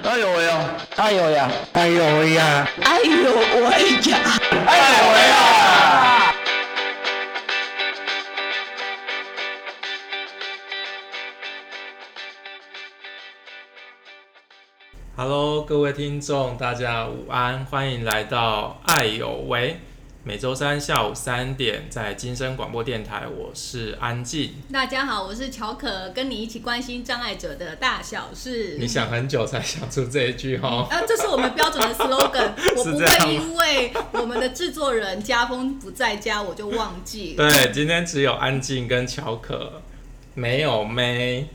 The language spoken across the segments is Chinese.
哎呦喂呀！哎呦呀！哎呦喂呀！哎呦喂呀！哎呦喂呀！Hello，各位听众，大家午安，欢迎来到爱有为。每周三下午三点，在金声广播电台，我是安静。大家好，我是乔可，跟你一起关心障碍者的大小事。你想很久才想出这一句哈？啊，这是我们标准的 slogan。我不会因为我们的制作人家风不在家，我就忘记。对，今天只有安静跟乔可，没有妹。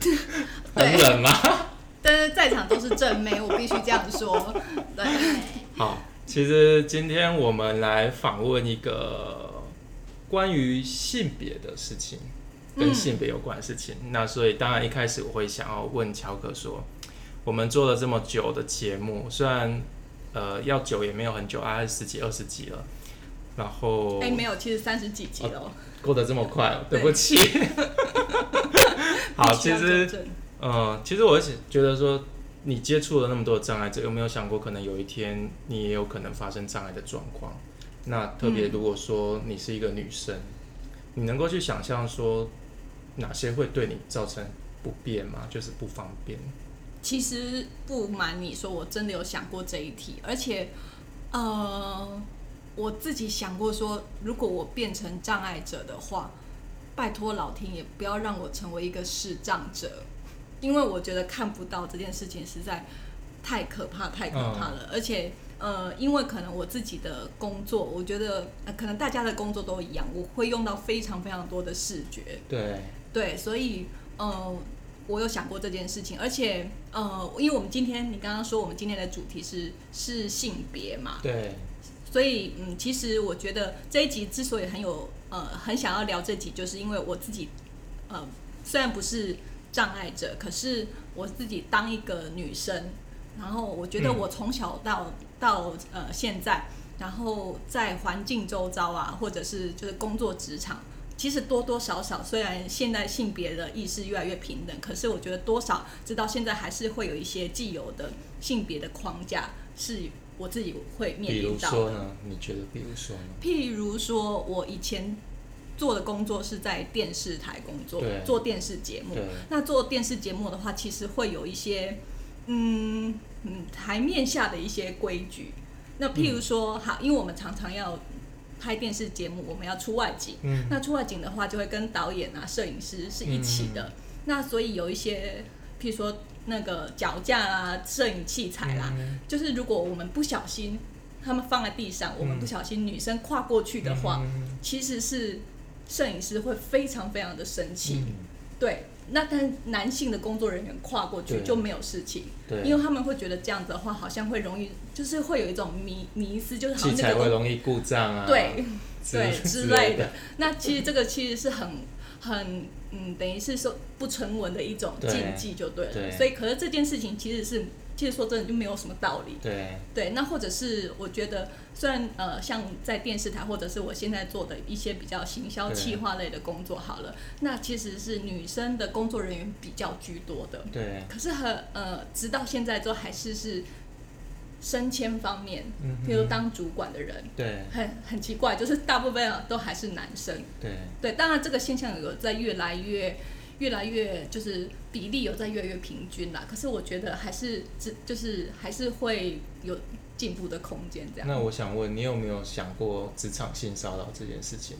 很冷吗？但是在场都是正妹，我必须这样说。对，好。其实今天我们来访问一个关于性别的事情，跟性别有关的事情。那所以当然一开始我会想要问乔哥说，我们做了这么久的节目，虽然呃要久也没有很久，啊十几二十集了，然后哎没有，其实三十几集了，哦过得这么快，对不起。好，其实嗯，其实我是觉得说。你接触了那么多的障碍者，有没有想过可能有一天你也有可能发生障碍的状况？那特别如果说你是一个女生，你能够去想象说哪些会对你造成不便吗？就是不方便。其实不瞒你说，我真的有想过这一题，而且呃，我自己想过说，如果我变成障碍者的话，拜托老天爷不要让我成为一个视障者。因为我觉得看不到这件事情实在太可怕，太可怕了。而且，呃，因为可能我自己的工作，我觉得可能大家的工作都一样，我会用到非常非常多的视觉。对对，所以，呃，我有想过这件事情。而且，呃，因为我们今天你刚刚说我们今天的主题是是性别嘛，对。所以，嗯，其实我觉得这一集之所以很有呃很想要聊这集，就是因为我自己，呃，虽然不是。障碍者，可是我自己当一个女生，然后我觉得我从小到到呃现在，然后在环境周遭啊，或者是就是工作职场，其实多多少少，虽然现在性别的意识越来越平等，可是我觉得多少直到现在还是会有一些既有的性别的框架，是我自己会面临到。比如说呢？你觉得？比如说呢？譬如说，我以前。做的工作是在电视台工作，做电视节目。那做电视节目的话，其实会有一些，嗯嗯，台面下的一些规矩。那譬如说，好，因为我们常常要拍电视节目，我们要出外景。嗯。那出外景的话，就会跟导演啊、摄影师是一起的。那所以有一些，譬如说那个脚架啊、摄影器材啦，就是如果我们不小心，他们放在地上，我们不小心女生跨过去的话，其实是。摄影师会非常非常的生气，对。那但男性的工作人员跨过去就没有事情，对，因为他们会觉得这样子的话好像会容易，就是会有一种迷迷思，就是好像器材会容易故障啊，对对之类的。那其实这个其实是很很嗯，等于是说不成文的一种禁忌就对了。所以，可是这件事情其实是。其实说真的就没有什么道理。对对，那或者是我觉得，虽然呃，像在电视台或者是我现在做的一些比较行销企划类的工作，好了，那其实是女生的工作人员比较居多的。对。可是和呃，直到现在都还是是升迁方面，嗯，比如当主管的人，对，很很奇怪，就是大部分都还是男生。对对，当然这个现象有在越来越。越来越就是比例有在越来越平均啦，可是我觉得还是只就是还是会有进步的空间这样。那我想问你有没有想过职场性骚扰这件事情？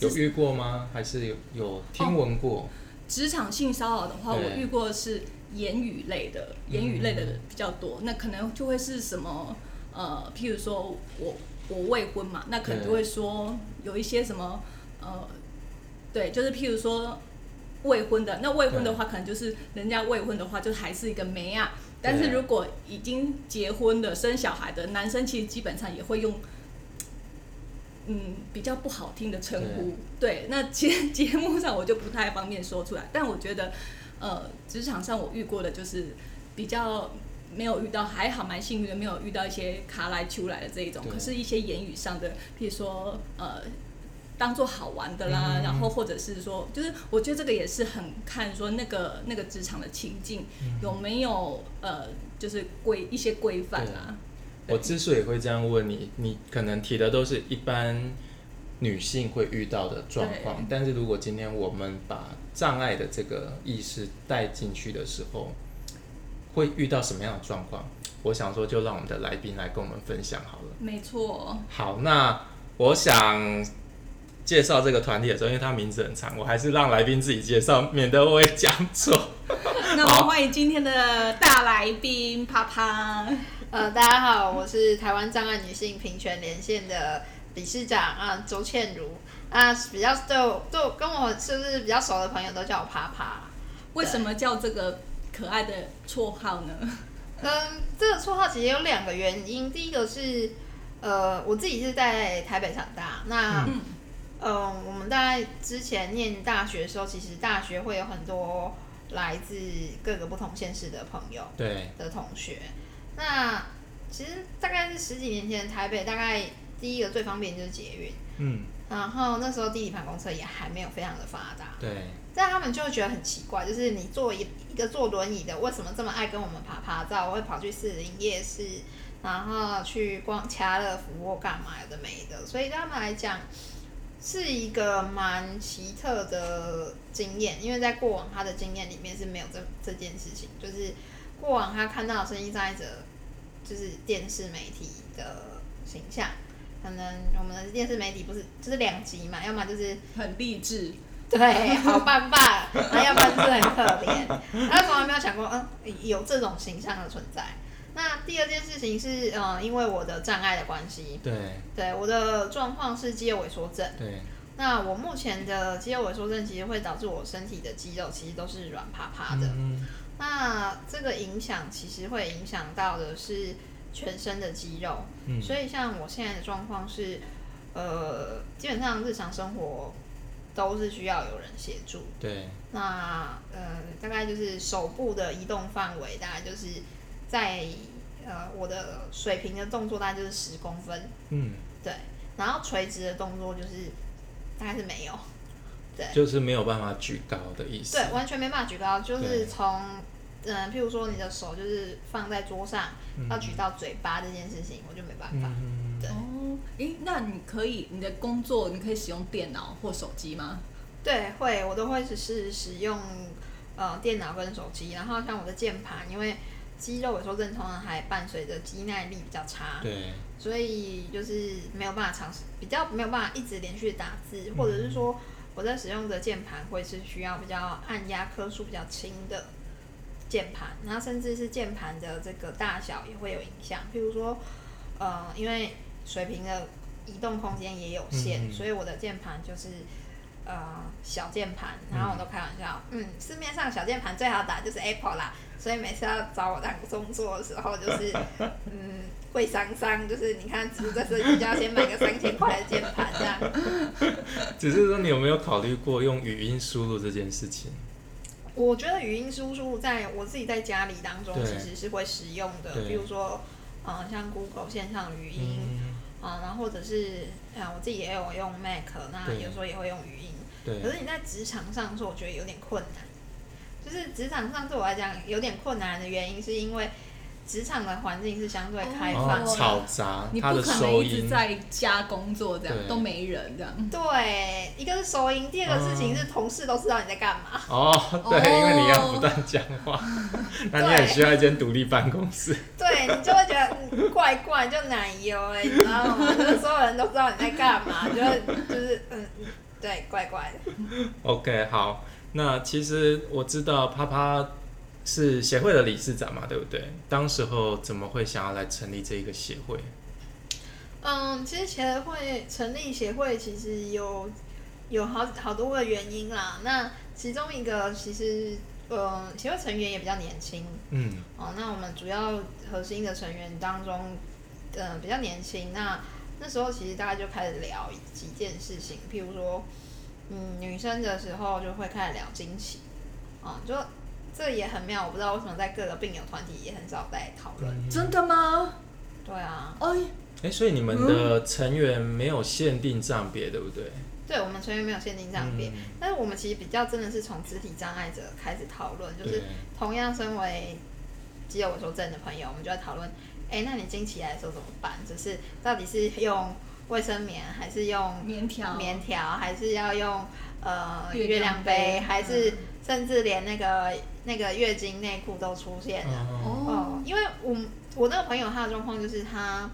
有遇过吗？还是有有听闻过？职场性骚扰的话，我遇过是言语类的，言语类的比较多。那可能就会是什么呃，譬如说我我未婚嘛，那可能就会说有一些什么呃，对，就是譬如说。未婚的那未婚的话，可能就是人家未婚的话，就还是一个梅啊。但是如果已经结婚的、生小孩的男生，其实基本上也会用，嗯，比较不好听的称呼。对，那节节目上我就不太方便说出来。但我觉得，呃，职场上我遇过的就是比较没有遇到，还好蛮幸运的，没有遇到一些卡来出来的这一种。可是，一些言语上的，譬如说，呃。当做好玩的啦，然后或者是说，就是我觉得这个也是很看说那个那个职场的情境有没有呃，就是规一些规范啦。我之所以会这样问你，你可能提的都是一般女性会遇到的状况，但是如果今天我们把障碍的这个意识带进去的时候，会遇到什么样的状况？我想说，就让我们的来宾来跟我们分享好了。没错。好，那我想。介绍这个团体的时候，因为它名字很长，我还是让来宾自己介绍，免得我会讲错。那我们欢迎今天的大来宾啪啪。呃，大家好，我是台湾障碍女性平权连线的理事长啊，周倩如。啊，比较对对跟我是不是比较熟的朋友都叫我啪啪。为什么叫这个可爱的绰号呢？嗯，这个绰号其实有两个原因。第一个是，呃，我自己是在台北长大，那。嗯，我们大概之前念大学的时候，其实大学会有很多来自各个不同县市的朋友，对的同学。那其实大概是十几年前，台北大概第一个最方便就是捷运，嗯，然后那时候地理盘公车也还没有非常的发达，对。但他们就会觉得很奇怪，就是你坐一一个坐轮椅的，为什么这么爱跟我们爬爬照？我会跑去四林夜市，然后去逛家乐福或干嘛有的没的，所以对他们来讲。是一个蛮奇特的经验，因为在过往他的经验里面是没有这这件事情，就是过往他看到的声音障碍者就是电视媒体的形象，可能我们的电视媒体不是就是两极嘛，要么就是很励志，对，好棒棒，那要不然就是很可怜，他从来没有想过，嗯，有这种形象的存在。那第二件事情是，呃，因为我的障碍的关系，对，对，我的状况是肌肉萎缩症，对。那我目前的肌肉萎缩症其实会导致我身体的肌肉其实都是软趴趴的，嗯。那这个影响其实会影响到的是全身的肌肉，嗯。所以像我现在的状况是，呃，基本上日常生活都是需要有人协助，对。那呃，大概就是手部的移动范围，大概就是。在呃，我的水平的动作大概就是十公分，嗯，对，然后垂直的动作就是大概是没有，对，就是没有办法举高的意思，对，完全没办法举高，就是从嗯，譬如说你的手就是放在桌上要举到嘴巴这件事情，我就没办法，对，哦，诶，那你可以你的工作你可以使用电脑或手机吗？对，会，我都会只是使用呃电脑跟手机，然后像我的键盘，因为肌肉萎缩症通常还伴随着肌耐力比较差，对，所以就是没有办法尝试，比较没有办法一直连续打字，或者是说我在使用的键盘会是需要比较按压颗数比较轻的键盘，然后甚至是键盘的这个大小也会有影响，譬如说，呃，因为水平的移动空间也有限，所以我的键盘就是呃小键盘，然后我都开玩笑，嗯，市面上小键盘最好打就是 Apple 啦。所以每次要找我当工作的时候，就是 嗯，会伤伤，就是你看，这设计就要先买个三千块的键盘这样？只是说，你有没有考虑过用语音输入这件事情？我觉得语音输入在我自己在家里当中其实是会使用的，比如说，嗯，像 Google 线上语音，啊，然后或者是啊，我自己也有用 Mac，那有时候也会用语音。对。可是你在职场上说，我觉得有点困难。就是职场上对我来讲有点困难的原因，是因为职场的环境是相对开放、嘈杂，你不可能一直在家工作这样都没人这样。对，一个是收音，第二个事情是同事都知道你在干嘛。哦，对，因为你要不断讲话，那你很需要一间独立办公室。对你就会觉得怪怪，就奶油哎，你知道吗？就是所有人都知道你在干嘛，就是就是嗯，对，怪怪的。OK，好。那其实我知道啪啪是协会的理事长嘛，对不对？当时候怎么会想要来成立这一个协会？嗯，其实协会成立协会其实有有好好多个原因啦。那其中一个其实，呃，协会成员也比较年轻。嗯。哦，那我们主要核心的成员当中，呃，比较年轻。那那时候其实大家就开始聊几件事情，譬如说。嗯，女生的时候就会开始聊惊奇，啊，就这也很妙，我不知道为什么在各个病友团体也很少在讨论。真的吗？对啊。哎，哎，所以你们的成员没有限定障别，对不对？对，我们成员没有限定障别，但是我们其实比较真的是从肢体障碍者开始讨论，就是同样身为肌肉萎缩症的朋友，我们就在讨论，哎，那你经期来的时候怎么办？就是到底是用卫生棉，还是用棉条？棉条，还是要用呃月亮杯，还是甚至连那个那个月经内裤都出现了？哦，因为我我那个朋友他的状况就是他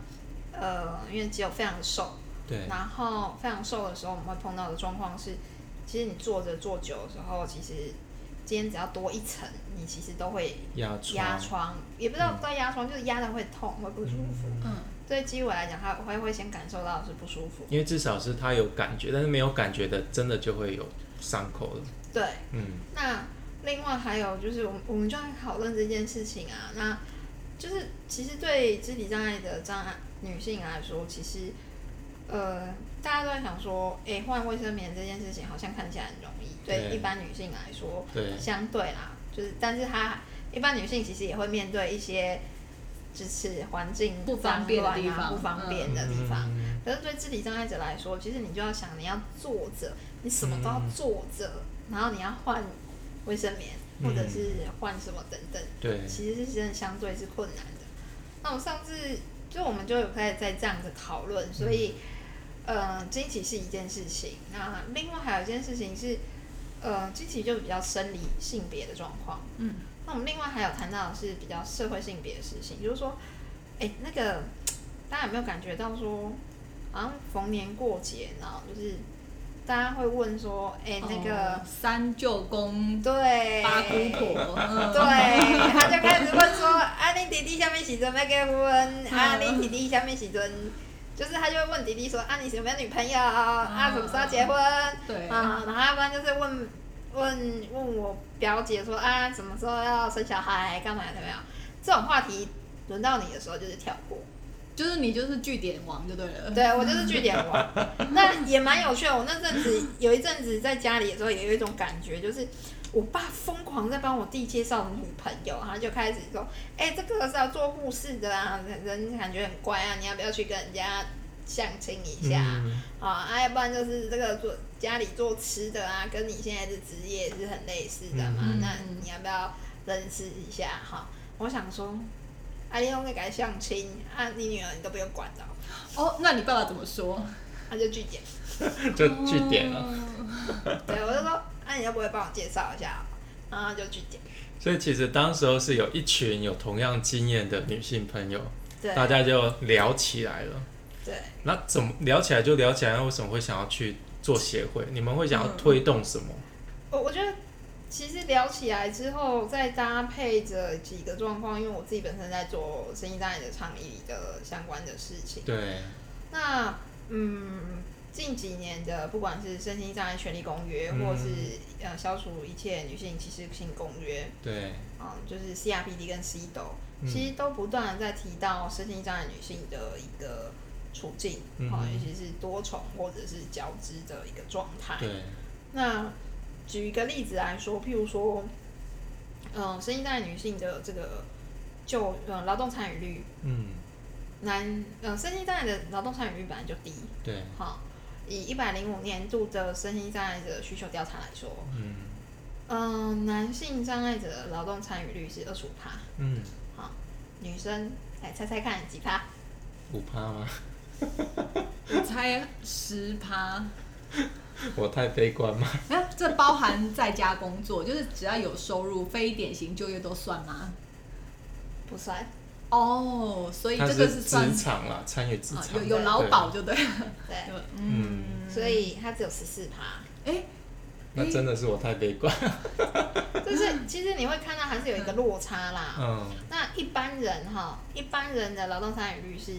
呃，因为肌肉非常的瘦。对，然后非常瘦的时候，我们会碰到的状况是，其实你坐着坐久的时候，其实今天只要多一层，你其实都会压压疮，也不知道不知道压疮，就是压的会痛，会不舒服。嗯，对肌肉来讲，它会会先感受到是不舒服，因为至少是它有感觉，但是没有感觉的，真的就会有伤口了。对，嗯。那另外还有就是，我们我们就在讨论这件事情啊，那就是其实对肢体障碍的障碍女性来说，其实。呃，大家都在想说，哎，换卫生棉这件事情好像看起来很容易，对一般女性来说，对，相对啦，就是，但是她一般女性其实也会面对一些，就是环境不方便的地方，不方便的地方。可是对肢体障碍者来说，其实你就要想，你要坐着，你什么都要坐着，然后你要换卫生棉，或者是换什么等等，对，其实是真的相对是困难的。那我上次就我们就有开始在这样子讨论，所以。呃，经期是一件事情，那另外还有一件事情是，呃，经期就比较生理性别的状况。嗯，那我们另外还有谈到的是比较社会性别的事情，就是说，哎，那个大家有没有感觉到说，好像逢年过节，然后就是大家会问说，哎，那个三舅公对八姑婆，对，他就开始问说，啊，你弟弟下面时阵要结婚，啊，你弟弟下面时阵。就是他就会问弟弟说啊，你有没有女朋友啊？什么时候结婚？对啊，然后要不然就是问问问我表姐说啊，什么时候要生小孩？干嘛怎么样？这种话题轮到你的时候就是跳过，就是你就是据点王就对了。对我就是据点王，那也蛮有趣的。我那阵子有一阵子在家里的时候，也有一种感觉，就是。我爸疯狂在帮我弟介绍女朋友，他就开始说：“哎，这个是要做护士的啊，人感觉很乖啊，你要不要去跟人家相亲一下啊？啊，要不然就是这个做家里做吃的啊，跟你现在的职业是很类似的嘛。那你要不要认识一下？哈，我想说，阿丽用那个相亲啊，你女儿你都不用管的。哦，那你爸爸怎么说？他就拒点，就拒点了。对，我就说。那你要不会帮我介绍一下？然后就去点。所以其实当时候是有一群有同样经验的女性朋友，大家就聊起来了。对。那怎么聊起来就聊起来？为什么会想要去做协会？你们会想要推动什么？我我觉得其实聊起来之后，再搭配着几个状况，因为我自己本身在做生意代理的倡议的相关的事情。对。那嗯。近几年的，不管是身心障碍权利公约，或是呃消除一切女性歧视性公约，对，啊，就是 CRPD 跟 CDO，其实都不断的在提到身心障碍女性的一个处境，啊，尤其是多重或者是交织的一个状态。对，那举一个例子来说，譬如说，嗯，身心障碍女性的这个就呃劳动参与率，嗯，男呃身心障碍的劳动参与率本来就低，对，好。以一百零五年度的身心障碍者需求调查来说，嗯，嗯，男性障碍者的劳动参与率是二十五趴，嗯，好，女生来猜猜看几趴？五趴吗？我猜十趴。我太悲观吗？那这包含在家工作，就是只要有收入、非典型就业都算吗？不算。哦，所以这个是职场啦，参与职场。有有劳保就对了，对，嗯，所以它只有十四趴，哎，那真的是我太悲观，就是其实你会看到还是有一个落差啦，嗯，那一般人哈，一般人的劳动参与率是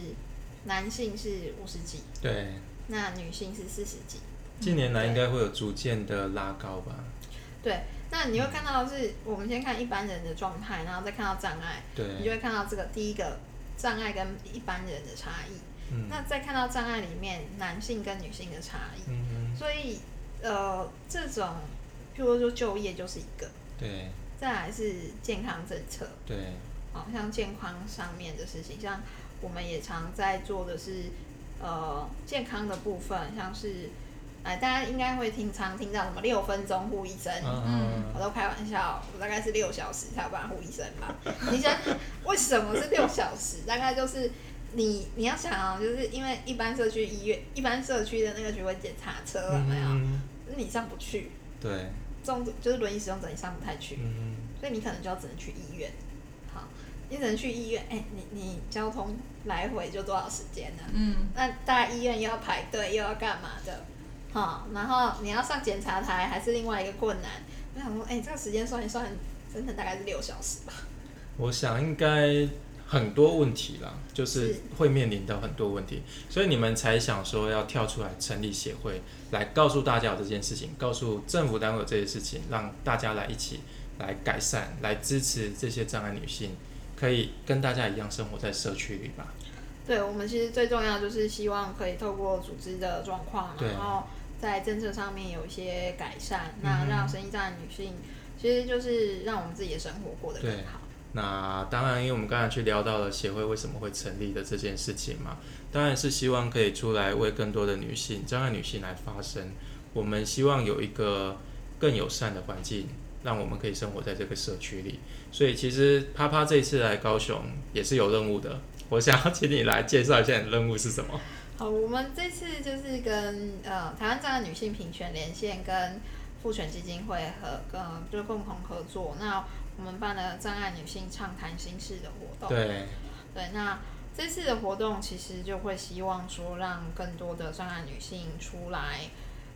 男性是五十几，对，那女性是四十几，近年来应该会有逐渐的拉高吧，对。那你会看到是，我们先看一般人的状态，然后再看到障碍，你就会看到这个第一个障碍跟一般人的差异。嗯，那再看到障碍里面男性跟女性的差异。嗯所以呃，这种譬如说就业就是一个。对。再来是健康政策。对。好像健康上面的事情，像我们也常在做的是呃健康的部分，像是哎，大家应该会听常听到什么六分钟护一生，嗯，我都开玩笑，我大概是六小时才有办法护一生吧。你想为什么是六小时？大概就是你你要想啊，就是因为一般社区医院、一般社区的那个巡回检查车有没有？你上不去，对，重就是轮椅使用者你上不太去，嗯，所以你可能就要只能去医院。好，你只能去医院，哎，你你交通来回就多少时间呢？嗯，那大医院又要排队，又要干嘛的？好，然后你要上检查台，还是另外一个困难。我想说，哎，这个时间算一算，整整大概是六小时吧。我想应该很多问题啦，就是会面临到很多问题，所以你们才想说要跳出来成立协会，来告诉大家有这件事情，告诉政府单位有这些事情，让大家来一起来改善，来支持这些障碍女性，可以跟大家一样生活在社区里吧。对，我们其实最重要就是希望可以透过组织的状况，然后。在政策上面有一些改善，那让生意障碍女性，其实就是让我们自己的生活过得更好。那当然，因为我们刚才去聊到了协会为什么会成立的这件事情嘛，当然是希望可以出来为更多的女性、障碍女性来发声。我们希望有一个更友善的环境，让我们可以生活在这个社区里。所以，其实啪啪这一次来高雄也是有任务的。我想要请你来介绍一下你的任务是什么。好，我们这次就是跟呃台湾障碍女性平权连线跟妇权基金会和跟就共同合作，那我们办了障碍女性畅谈心事的活动。对，对，那这次的活动其实就会希望说让更多的障碍女性出来，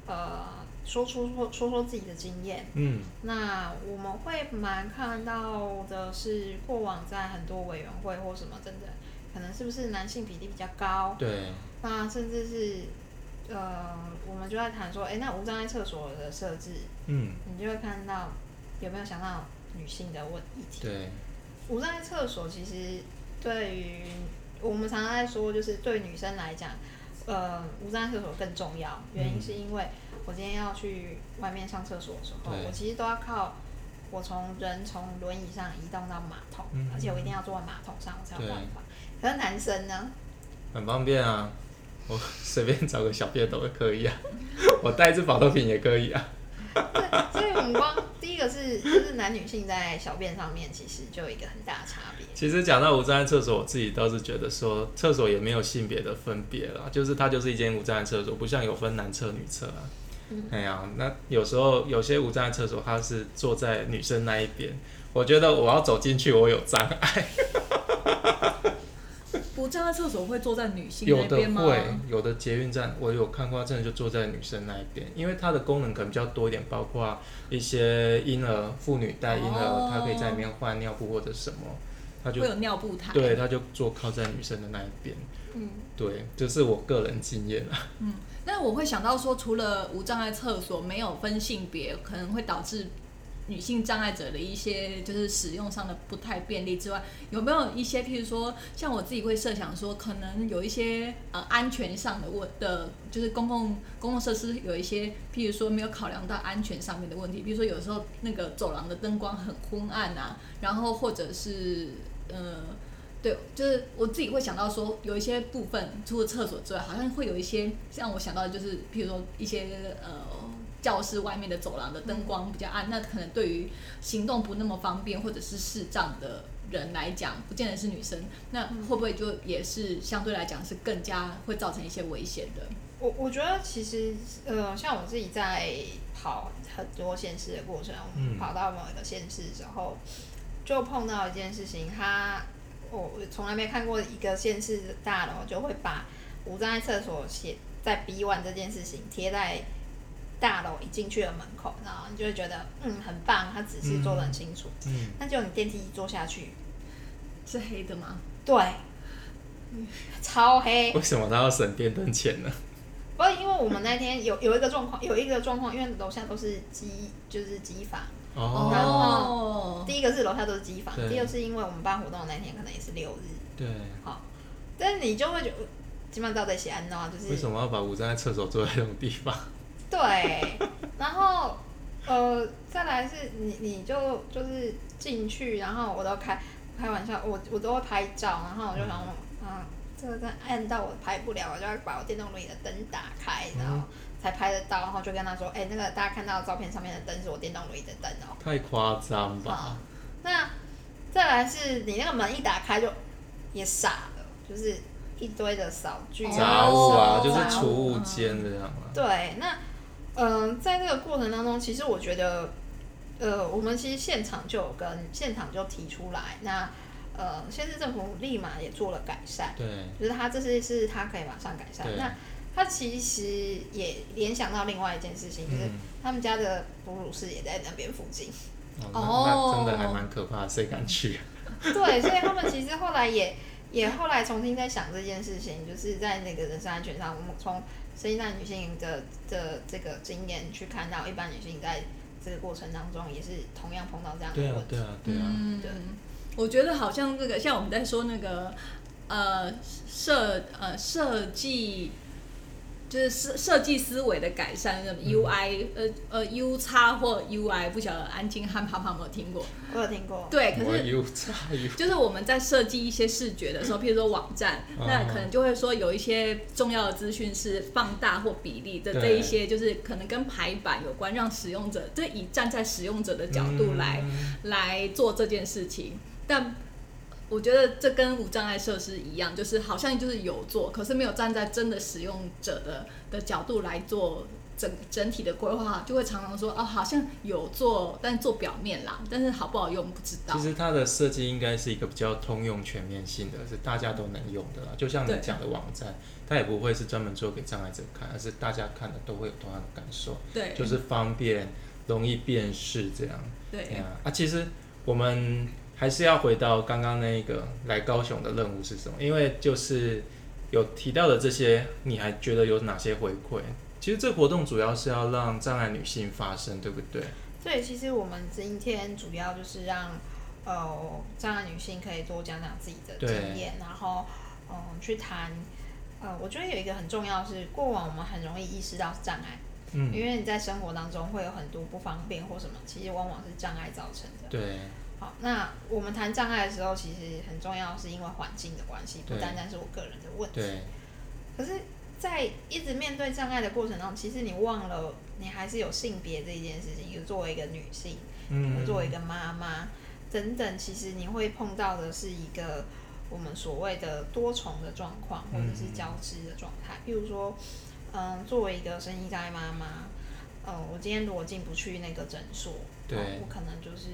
呃，说出说说说自己的经验。嗯，那我们会蛮看到的是过往在很多委员会或什么，等等可能是不是男性比例比较高？对。那甚至是，呃，我们就在谈说，哎，那无障碍厕所的设置，嗯，你就会看到有没有想到女性的问题？对，无障碍厕所其实对于我们常常在说，就是对女生来讲，呃，无障碍厕所更重要。原因是因为我今天要去外面上厕所的时候，我其实都要靠我从人从轮椅上移动到马桶，而且我一定要坐在马桶上我才有办法。可是男生呢？很方便啊。我随便找个小便斗也可以啊，我带一支保特瓶也可以啊。对，所以我们光第一个是就是男女性在小便上面其实就有一个很大的差别。其实讲到无障碍厕所，我自己倒是觉得说厕所也没有性别的分别啦，就是它就是一间无障碍厕所，不像有分男厕女厕啊。哎呀，那有时候有些无障碍厕所它是坐在女生那一边，我觉得我要走进去我有障碍。站在厕所会坐在女性那边吗？有的会，有的捷运站我有看过，真的就坐在女生那一边，因为它的功能可能比较多一点，包括一些婴儿、妇女带婴儿，她可以在里面换尿布或者什么，她就会有尿布台，对，她就坐靠在女生的那一边。嗯，对，这是我个人经验啊。嗯，那我会想到说，除了无障碍厕所没有分性别，可能会导致。女性障碍者的一些就是使用上的不太便利之外，有没有一些譬如说，像我自己会设想说，可能有一些呃安全上的问的，就是公共公共设施有一些譬如说没有考量到安全上面的问题，比如说有时候那个走廊的灯光很昏暗啊，然后或者是呃，对，就是我自己会想到说，有一些部分除了厕所之外，好像会有一些像我想到的就是譬如说一些呃。教室外面的走廊的灯光比较暗，那可能对于行动不那么方便或者是视障的人来讲，不见得是女生，那会不会就也是相对来讲是更加会造成一些危险的？我我觉得其实呃，像我自己在跑很多县市的过程，跑到某一个县市之后，就碰到一件事情，他我从来没看过一个县市大楼就会把无障碍厕所写在 B one 这件事情贴在。大楼一进去的门口，然后你就会觉得，嗯，很棒，他指示做的很清楚。嗯，那就你电梯一坐下去，是黑的吗？对，超黑。为什么他要省电灯钱呢？不，因为我们那天有有一个状况，有一个状况，因为楼下都是机，就是机房。哦。然后第一个是楼下都是机房，第二是因为我们办活动的那天可能也是六日。对。好，但是你就会觉得，基本上都在西安闹，就是为什么要把五站在厕所坐在这种地方？对，然后呃，再来是你，你就就是进去，然后我都开开玩笑，我我都会拍照，然后我就想，啊，这个灯暗到我拍不了，我就要把我电动轮椅的灯打开，然后才拍得到，然后就跟他说，哎，那个大家看到照片上面的灯是我电动轮椅的灯哦。太夸张吧？那再来是你那个门一打开就也傻了，就是一堆的扫具杂物啊，就是储物间这样对，那嗯，在这个过程当中，其实我觉得，呃，我们其实现场就有跟现场就提出来，那呃，县市政府立马也做了改善，对，就是他这些是他可以马上改善。那他其实也联想到另外一件事情，就是他们家的哺乳室也在那边附近。哦，那真的还蛮可怕，谁敢去？对，所以他们其实后来也也后来重新在想这件事情，就是在那个人身安全上，我们从生产女性的的这个经验去看到，一般女性在这个过程当中也是同样碰到这样的问题。对啊，对啊，对啊。嗯，我觉得好像这个像我们在说那个呃设呃设计。就是设设计思维的改善，什么 UI，呃呃 U 叉或 UI，不晓得安静和胖胖有没有听过？我有听过。对，可是 U 叉 U，就是我们在设计一些视觉的时候，譬如说网站，那可能就会说有一些重要的资讯是放大或比例的这一些，就是可能跟排版有关，让使用者，就以站在使用者的角度来来做这件事情，但。我觉得这跟无障碍设施一样，就是好像就是有做，可是没有站在真的使用者的的角度来做整整体的规划，就会常常说哦，好像有做，但做表面啦，但是好不好用不知道。其实它的设计应该是一个比较通用、全面性的，是大家都能用的啦。就像你讲的网站，它也不会是专门做给障碍者看，而是大家看的都会有同样的感受。对，就是方便、容易辨识这样。对啊，啊，其实我们。还是要回到刚刚那个来高雄的任务是什么？因为就是有提到的这些，你还觉得有哪些回馈？其实这活动主要是要让障碍女性发声，对不对？对，其实我们今天主要就是让呃障碍女性可以多讲讲自己的经验，然后嗯去谈呃，我觉得有一个很重要是，过往我们很容易意识到障碍，嗯，因为你在生活当中会有很多不方便或什么，其实往往是障碍造成的，对。好，那我们谈障碍的时候，其实很重要，是因为环境的关系，不单单是我个人的问题。对。可是，在一直面对障碍的过程中，其实你忘了，你还是有性别这一件事情。有作为一个女性，嗯，作为一个妈妈等等，其实你会碰到的是一个我们所谓的多重的状况，或者是交织的状态。譬如说，嗯，作为一个生意障碍妈妈，嗯，我今天如果进不去那个诊所，对，我可能就是。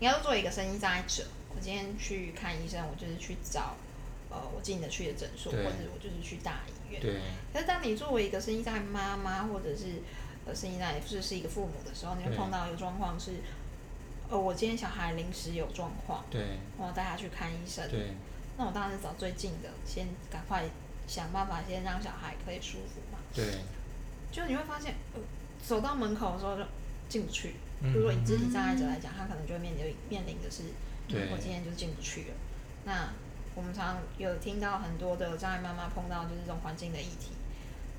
你要做一个声音障碍者，我今天去看医生，我就是去找呃我进得去的诊所，或者我就是去大医院。对。可是当你作为一个声音障碍妈妈，或者是呃声音障碍，是是一个父母的时候，你会碰到一个状况是，呃，我今天小孩临时有状况，对，我带他去看医生，对。那我当然是找最近的，先赶快想办法先让小孩可以舒服嘛。对。就你会发现，呃，走到门口的时候就进不去。比如果以肢体障碍者来讲，他可能就会面临面临的是，我今天就进不去了。那我们常有听到很多的障碍妈妈碰到就是这种环境的议题，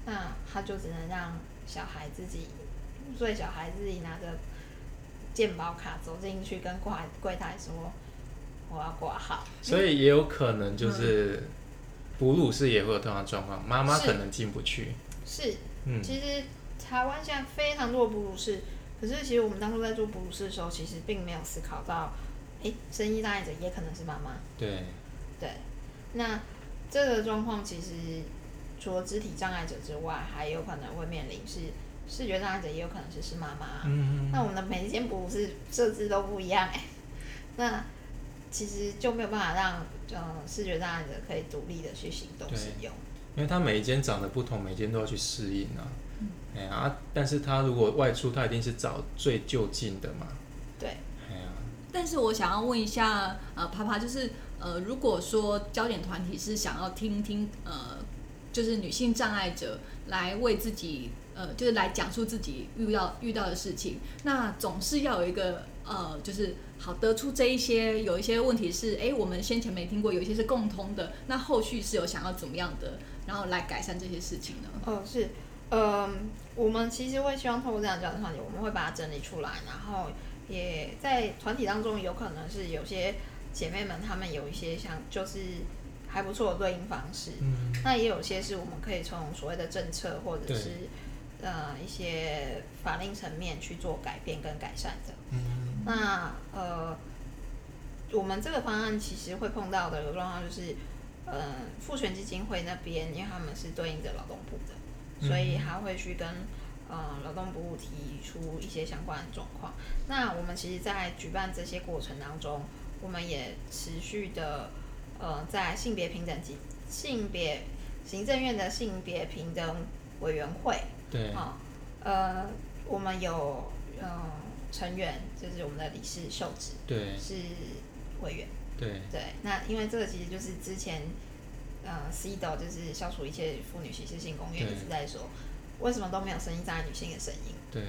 那他就只能让小孩自己，所以小孩自己拿着健保卡走进去跟柜柜台说我要挂号。所以也有可能就是哺乳室也会有同样状况，妈妈可能进不去。是，嗯，其实台湾现在非常多的哺乳室。可是，其实我们当初在做哺乳室的时候，其实并没有思考到，哎，生意障碍者也可能是妈妈。对。对。那这个状况其实除了肢体障碍者之外，还有可能会面临是视觉障碍者，也有可能是是妈妈。嗯嗯那我们的每一间哺乳室设置都不一样，哎，那其实就没有办法让呃视觉障碍者可以独立的去行动使用。因为它每一间长得不同，每间都要去适应啊。哎呀，但是他如果外出，他一定是找最就近的嘛。对。哎呀。但是我想要问一下，呃，啪啪，就是呃，如果说焦点团体是想要听听，呃，就是女性障碍者来为自己，呃，就是来讲述自己遇到遇到的事情，那总是要有一个，呃，就是好得出这一些有一些问题是，哎，我们先前没听过，有一些是共通的，那后续是有想要怎么样的，然后来改善这些事情呢？哦，是。嗯，我们其实会希望透过这样这样的团体，我们会把它整理出来，然后也在团体当中有可能是有些姐妹们她们有一些像就是还不错的对应方式，嗯，那也有些是我们可以从所谓的政策或者是呃一些法令层面去做改变跟改善的。嗯，那呃，我们这个方案其实会碰到的一个状况就是，呃，赋权基金会那边，因为他们是对应着劳动部的，所以他会去跟呃劳动部提出一些相关的状况。那我们其实，在举办这些过程当中，我们也持续的呃在性别平等及性别行政院的性别平等委员会，对，啊，呃，我们有嗯成员就是我们的理事秀智，对，是委员，对，对，那因为这个其实就是之前呃 CDO 就是消除一切妇女歧视性公约一直在说，为什么都没有声音障碍女性的声音，对，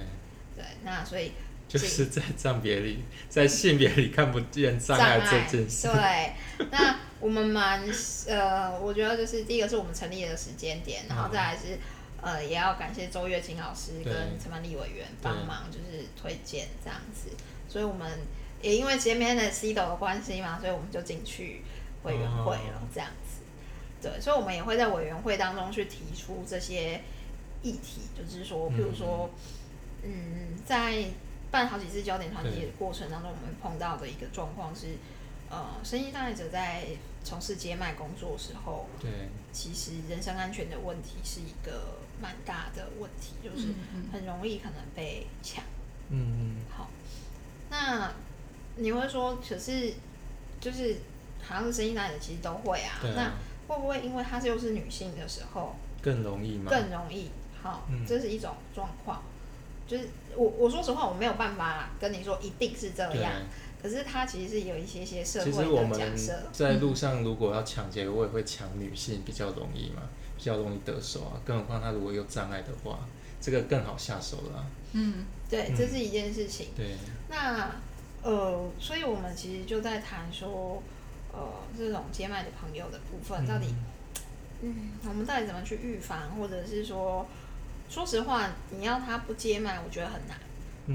对，那所以。就是在障别里，在性别里看不见障碍这件事。对，那我们蛮呃，我觉得就是第一个是我们成立的时间点，然后再来是呃，也要感谢周月琴老师跟陈曼丽委员帮忙，就是推荐这样子。所以我们也因为前面的 C 斗的关系嘛，所以我们就进去委员会了这样子。对，所以我们也会在委员会当中去提出这些议题，就是说，譬如说，嗯，在办好几次焦点团体的过程当中，我们碰到的一个状况是，呃，生意障碍者在从事接麦工作时候，对，其实人身安全的问题是一个蛮大的问题，就是很容易可能被抢。嗯嗯。好，那你会说，可是就是好像是声音障碍者其实都会啊，那会不会因为她又是女性的时候更容易吗？更容易。好，这是一种状况。就是我我说实话，我没有办法跟你说一定是这样。可是它其实是有一些些社会的假设。在路上如果要抢劫，我也会抢女性比较容易嘛，比较容易得手啊。更何况她如果有障碍的话，这个更好下手了。嗯，对，这是一件事情。对。那呃，所以我们其实就在谈说，呃，这种接麦的朋友的部分，到底，嗯，我们到底怎么去预防，或者是说。说实话，你要他不接麦，我觉得很难，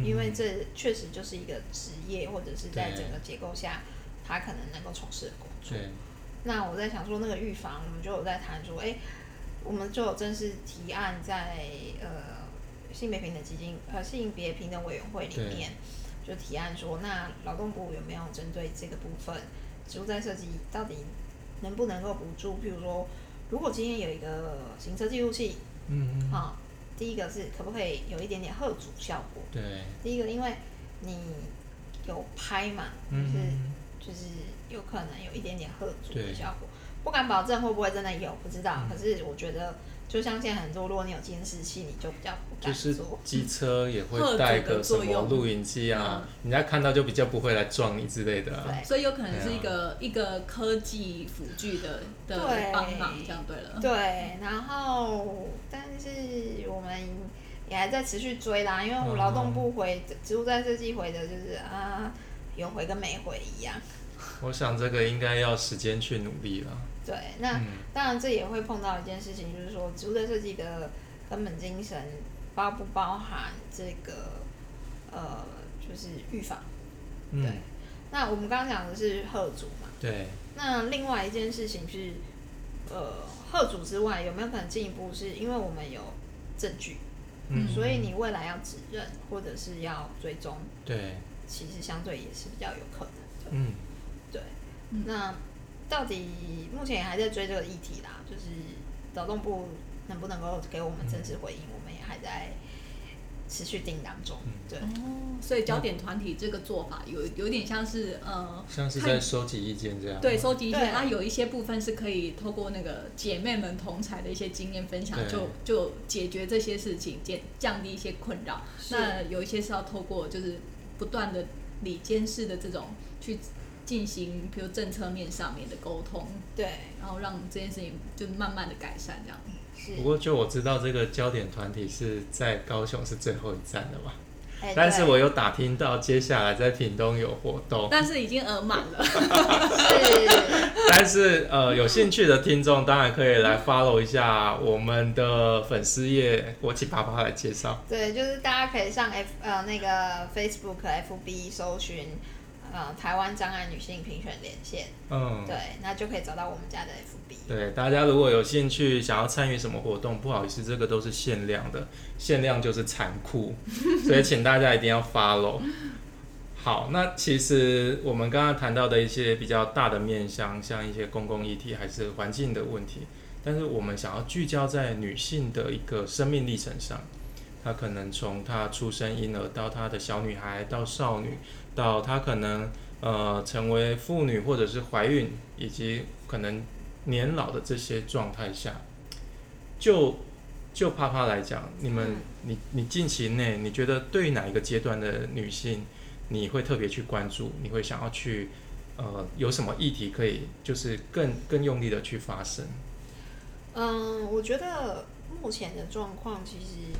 因为这确实就是一个职业，或者是在整个结构下，他可能能够从事的工作。那我在想说，那个预防，我们就有在谈说，哎，我们就有正式提案在呃性别平等基金呃性别平等委员会里面，就提案说，那劳动部有没有针对这个部分，植物在设计到底能不能够补助？譬如说，如果今天有一个行车记录器，嗯嗯，好。第一个是可不可以有一点点贺主效果？对。第一个，因为你有拍嘛，就是就是有可能有一点点贺主的效果，不敢保证会不会真的有，不知道。可是我觉得。就像现在很多，如果你有监视器，你就比较不敢就是机车也会带个什么录影机啊，人家看到就比较不会来撞你之类的。对，所以有可能是一个一个科技辅具的的帮忙，这样对了。对，然后但是我们也还在持续追啦，因为我劳动部回植物在设计回的就是啊，有回跟没回一样。我想这个应该要时间去努力了。对，那当然这也会碰到一件事情，就是说植物的设计的根本精神包不包含这个呃，就是预防。对，那我们刚刚讲的是贺主嘛？对。那另外一件事情是，呃，贺主之外有没有可能进一步是因为我们有证据，嗯，所以你未来要指认或者是要追踪，对，其实相对也是比较有可能的。嗯，对，那。到底目前也还在追这个议题啦，就是劳动部能不能够给我们正式回应，我们也还在持续定当中。对，哦，所以焦点团体这个做法有有点像是呃，像是在收集意见这样。对，收集意见，它有一些部分是可以透过那个姐妹们同才的一些经验分享，就就解决这些事情，减降低一些困扰。那有一些是要透过就是不断的里监事的这种去。进行，比如政策面上面的沟通，对，然后让这件事情就慢慢的改善这样。是。不过就我知道，这个焦点团体是在高雄是最后一站的嘛。但是我有打听到，接下来在屏东有活动。但是已经额满了。是。但是呃，有兴趣的听众当然可以来 follow 一下我们的粉丝页，我请爸爸来介绍。对，就是大家可以上 F 呃那个 Facebook FB 搜寻。呃台湾障碍女性评选连线，嗯，对，那就可以找到我们家的 FB。对，大家如果有兴趣想要参与什么活动，不好意思，这个都是限量的，限量就是残酷，所以请大家一定要 follow。好，那其实我们刚刚谈到的一些比较大的面向，像一些公共议题还是环境的问题，但是我们想要聚焦在女性的一个生命历程上，她可能从她出生婴儿到她的小女孩到少女，到她可能呃成为妇女或者是怀孕，以及可能年老的这些状态下，就就啪啪来讲，你们你你近期内你觉得对哪一个阶段的女性？你会特别去关注，你会想要去，呃，有什么议题可以就是更更用力的去发声？嗯，我觉得目前的状况其实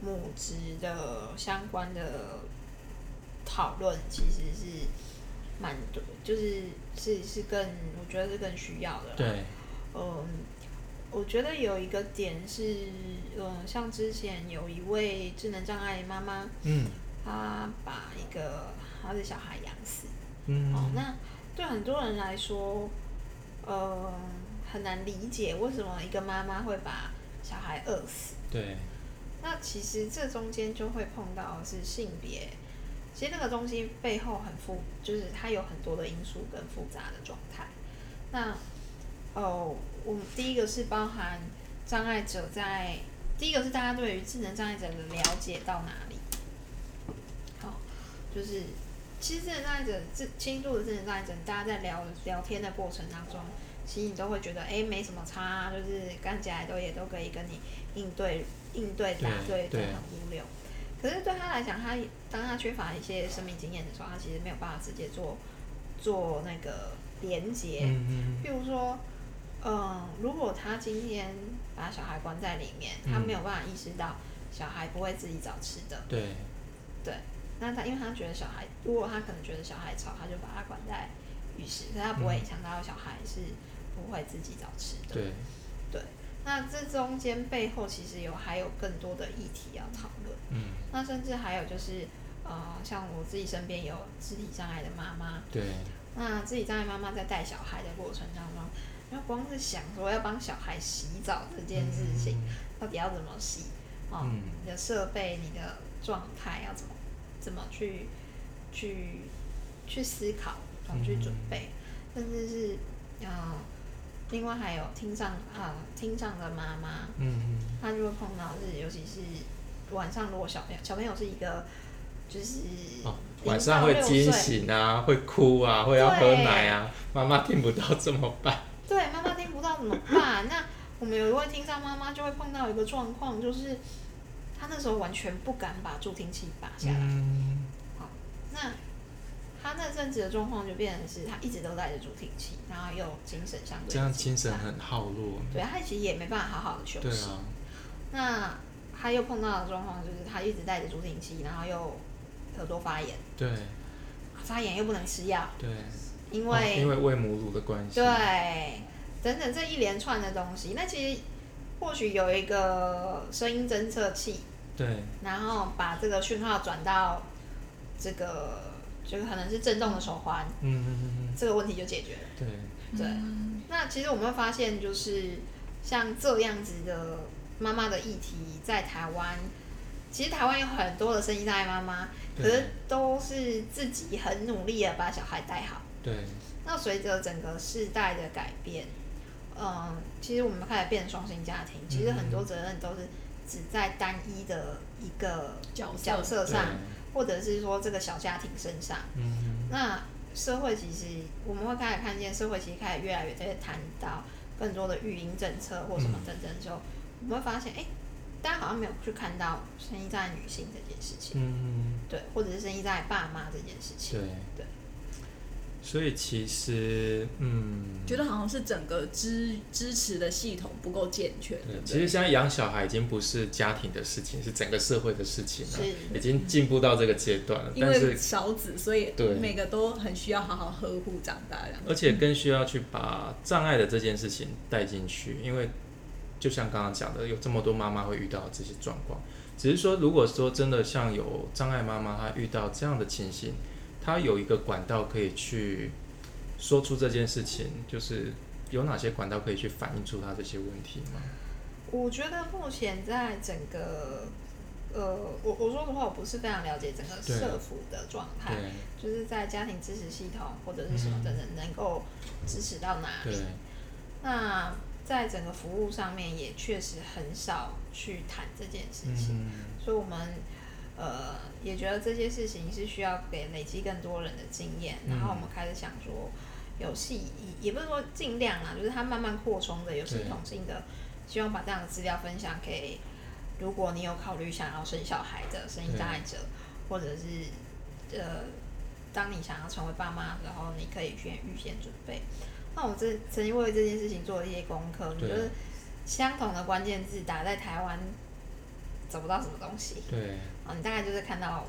母职的相关的讨论其实是蛮多，就是是是更我觉得是更需要的。对，嗯，我觉得有一个点是，嗯，像之前有一位智能障碍妈妈，嗯。她把一个她的小孩养死，嗯，哦，那对很多人来说，呃，很难理解为什么一个妈妈会把小孩饿死。对。那其实这中间就会碰到是性别，其实那个东西背后很复，就是它有很多的因素跟复杂的状态。那，哦，我们第一个是包含障碍者在，第一个是大家对于智能障碍者的了解到哪里。好就是，其实智能障碍者、智轻度的智能障碍者，大家在聊聊天的过程当中，其实你都会觉得，哎，没什么差，就是干起来都也都可以跟你应对、应对答对，就很无聊。可是对他来讲，他当他缺乏一些生命经验的时候，他其实没有办法直接做做那个连接。嗯譬如说，嗯，如果他今天把小孩关在里面，他没有办法意识到小孩不会自己找吃的。对。对。那他，因为他觉得小孩，如果他可能觉得小孩吵，他就把他关在浴室，可他不会影响到小孩是不会自己找吃的。对，对。那这中间背后其实有还有更多的议题要讨论。嗯。那甚至还有就是，呃，像我自己身边有肢体障碍的妈妈。对。那肢体障碍妈妈在带小孩的过程当中，要光是想说要帮小孩洗澡这件事情，到底要怎么洗？哦，你的设备、你的状态要怎么？怎么去去去思考，怎么去准备，甚至是呃，另外还有听障啊，听障的妈妈，嗯，她就会碰到是，尤其是晚上，如果小朋友小朋友是一个就是晚上会惊醒啊，会哭啊，会要喝奶啊，妈妈听不到怎么办？对，妈妈听不到怎么办？那我们有一位听障妈妈就会碰到一个状况，就是。她那时候完全不敢把助听器拔下来。好，那他那阵子的状况就变成是他一直都带着助听器，然后又精神相对这样精神很耗弱。对，他其实也没办法好好的休息。那他又碰到的状况就是他一直带着助听器，然后又耳朵发炎。对。发炎又不能吃药。对。因为因为喂母乳的关系。对。等等这一连串的东西，那其实或许有一个声音侦测器。对，然后把这个讯号转到这个，就是可能是震动的手环，嗯嗯嗯嗯，这个问题就解决了。对对，那其实我们会发现，就是像这样子的妈妈的议题，在台湾，其实台湾有很多的声音大爱妈妈，可是都是自己很努力的把小孩带好。对，那随着整个世代的改变，嗯，其实我们开始变双薪家庭，其实很多责任都是。只在单一的一个角角色上，或者是说这个小家庭身上，那社会其实我们会开始看见，社会其实开始越来越在谈到更多的育婴政策或什么等等的时候，我们会发现，哎，大家好像没有去看到生意在女性这件事情，嗯，对，或者是生意在爸妈这件事情，对对。所以其实，嗯，觉得好像是整个支支持的系统不够健全。对，其实现在养小孩已经不是家庭的事情，是整个社会的事情了，已经进步到这个阶段了。因为少子，所以对每个都很需要好好呵护长大。而且更需要去把障碍的这件事情带进去，因为就像刚刚讲的，有这么多妈妈会遇到这些状况。只是说，如果说真的像有障碍妈妈，她遇到这样的情形。她有一个管道可以去说出这件事情，就是有哪些管道可以去反映出她这些问题吗？我觉得目前在整个，呃，我我说的话，我不是非常了解整个社服的状态，就是在家庭支持系统或者是什么的人能够支持到哪里。那在整个服务上面也确实很少去谈这件事情，所以我们呃也觉得这些事情是需要给累积更多人的经验，然后我们开始想说有系也不是说尽量啦，就是它慢慢扩充的有系统性的。希望把这样的资料分享给，如果你有考虑想要生小孩的生育障碍者，或者是呃，当你想要成为爸妈然后，你可以先预先准备。那我这曾经为这件事情做了一些功课，就是相同的关键字打在台湾找不到什么东西。对。啊，你大概就是看到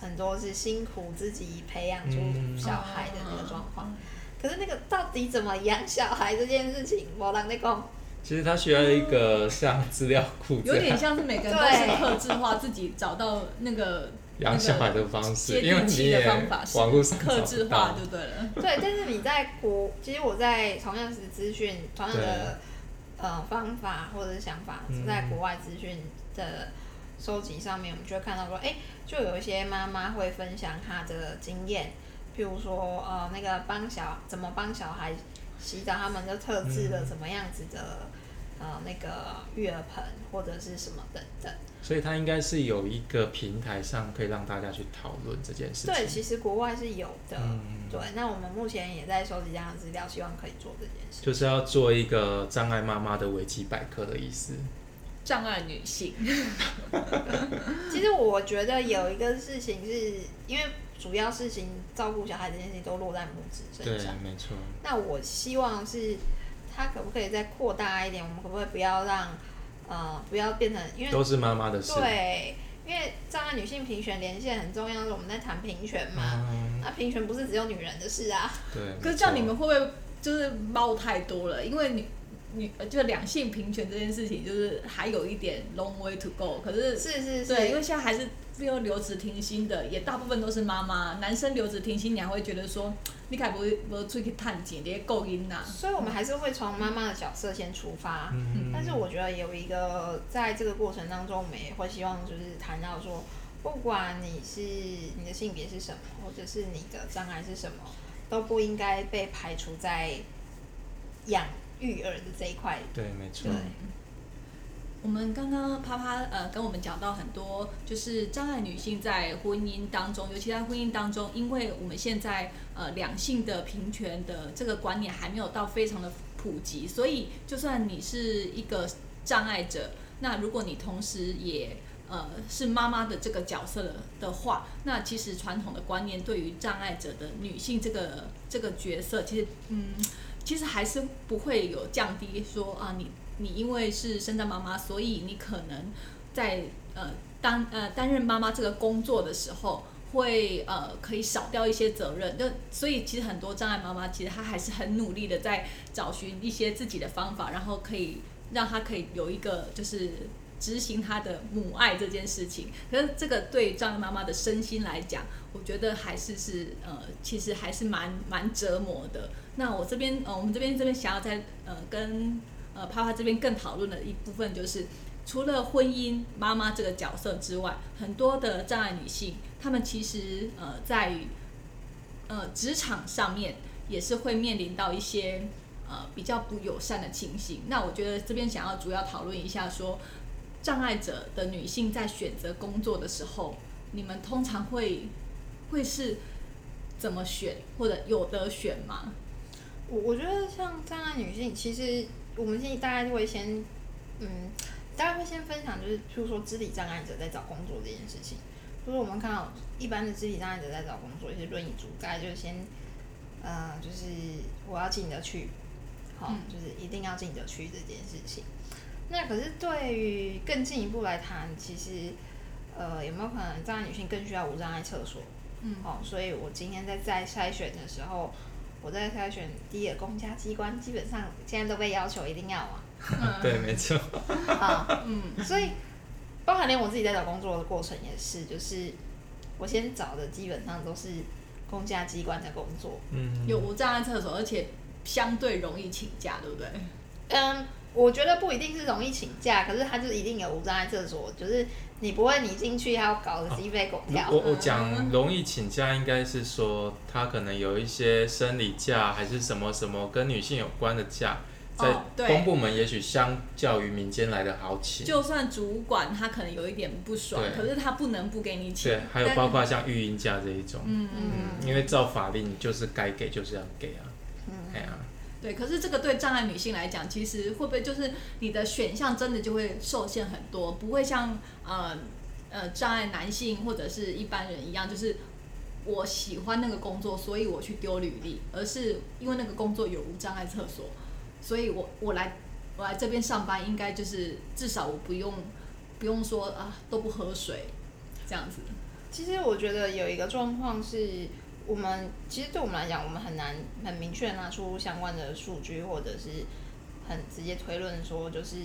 很多是辛苦自己培养出小孩的那个状况，可是那个到底怎么养小孩这件事情，我让你讲。其实他需要一个像资料库，有点像是每个人都是克制化，自己找到那个养小孩的方式，因为你也网络上克制化就对了。对，但是你在国，其实我在同样是资讯，同样的呃方法或者是想法，在国外资讯的收集上面，我们就会看到说，哎，就有一些妈妈会分享她的经验，譬如说呃那个帮小怎么帮小孩洗澡，他们就特制了什么样子的。呃，那个育儿盆或者是什么等等，所以它应该是有一个平台上可以让大家去讨论这件事情。对，其实国外是有的。嗯对，那我们目前也在收集这样的资料，希望可以做这件事。就是要做一个障碍妈妈的维基百科的意思。障碍女性。其实我觉得有一个事情是因为主要事情照顾小孩这件事情都落在母子身上，对，没错。那我希望是。它可不可以再扩大一点？我们可不可以不要让，呃，不要变成因为都是妈妈的事。对，因为障碍女性平权连线很重要，是我们在谈平权嘛。那平权不是只有女人的事啊。对。可是这样你们会不会就是猫太多了？因为女。女就两性平权这件事情，就是还有一点 long way to go。可是是是是，对，因为现在还是没有留职停薪的，也大部分都是妈妈。男生留职停薪，你还会觉得说，你该不会不出去探亲，这些够阴呐。所以我们还是会从妈妈的角色先出发。嗯但是我觉得有一个，在这个过程当中，我们也会希望就是谈到说，不管你是你的性别是什么，或者是你的障碍是什么，都不应该被排除在养。育儿的这一块，对，没错。我们刚刚啪啪呃跟我们讲到很多，就是障碍女性在婚姻当中，尤其在婚姻当中，因为我们现在呃两性的平权的这个观念还没有到非常的普及，所以就算你是一个障碍者，那如果你同时也呃是妈妈的这个角色的话，那其实传统的观念对于障碍者的女性这个这个角色，其实嗯。其实还是不会有降低，说啊，你你因为是生在妈妈，所以你可能在呃当呃担任妈妈这个工作的时候，会呃可以少掉一些责任。就所以其实很多障碍妈妈，其实她还是很努力的在找寻一些自己的方法，然后可以让她可以有一个就是执行她的母爱这件事情。可是这个对障碍妈妈的身心来讲，我觉得还是是呃其实还是蛮蛮折磨的。那我这边呃，我们这边这边想要在呃跟呃帕帕这边更讨论的一部分就是，除了婚姻妈妈这个角色之外，很多的障碍女性，她们其实呃在呃职场上面也是会面临到一些呃比较不友善的情形。那我觉得这边想要主要讨论一下，说障碍者的女性在选择工作的时候，你们通常会会是怎么选，或者有得选吗？我我觉得像障碍女性，其实我们建议大概会先，嗯，大概会先分享，就是譬如说肢体障碍者在找工作这件事情。就是我们看到一般的肢体障碍者在找工作，一些轮椅族，大概就先，呃，就是我要进得去，好，就是一定要进得去这件事情。那可是对于更进一步来谈，其实，呃，有没有可能障碍女性更需要无障碍厕所？嗯，哦，所以我今天在在筛选的时候。我在筛选第一个公家机关，基本上现在都被要求一定要啊。对，没错。啊，嗯，所以包含连我自己在找工作的过程也是，就是我先找的基本上都是公公家机关的工作，嗯，有无障碍厕所，而且相对容易请假，对不对？嗯，我觉得不一定是容易请假，可是他就是一定有无障碍厕所，就是你不会你进去还要搞得鸡飞狗跳。我我讲容易请假，应该是说他可能有一些生理假，还是什么什么跟女性有关的假。在公部门也许相较于民间来的好请，就算主管他可能有一点不爽，可是他不能不给你请。对，还有包括像育婴假这一种，嗯嗯，因为照法令就是该给就是要给啊，嗯，对。可是这个对障碍女性来讲，其实会不会就是你的选项真的就会受限很多，不会像呃呃障碍男性或者是一般人一样，就是我喜欢那个工作，所以我去丢履历，而是因为那个工作有无障碍厕所。所以，我我来我来这边上班，应该就是至少我不用不用说啊都不喝水这样子。其实我觉得有一个状况是，我们其实对我们来讲，我们很难很明确拿出相关的数据，或者是很直接推论说，就是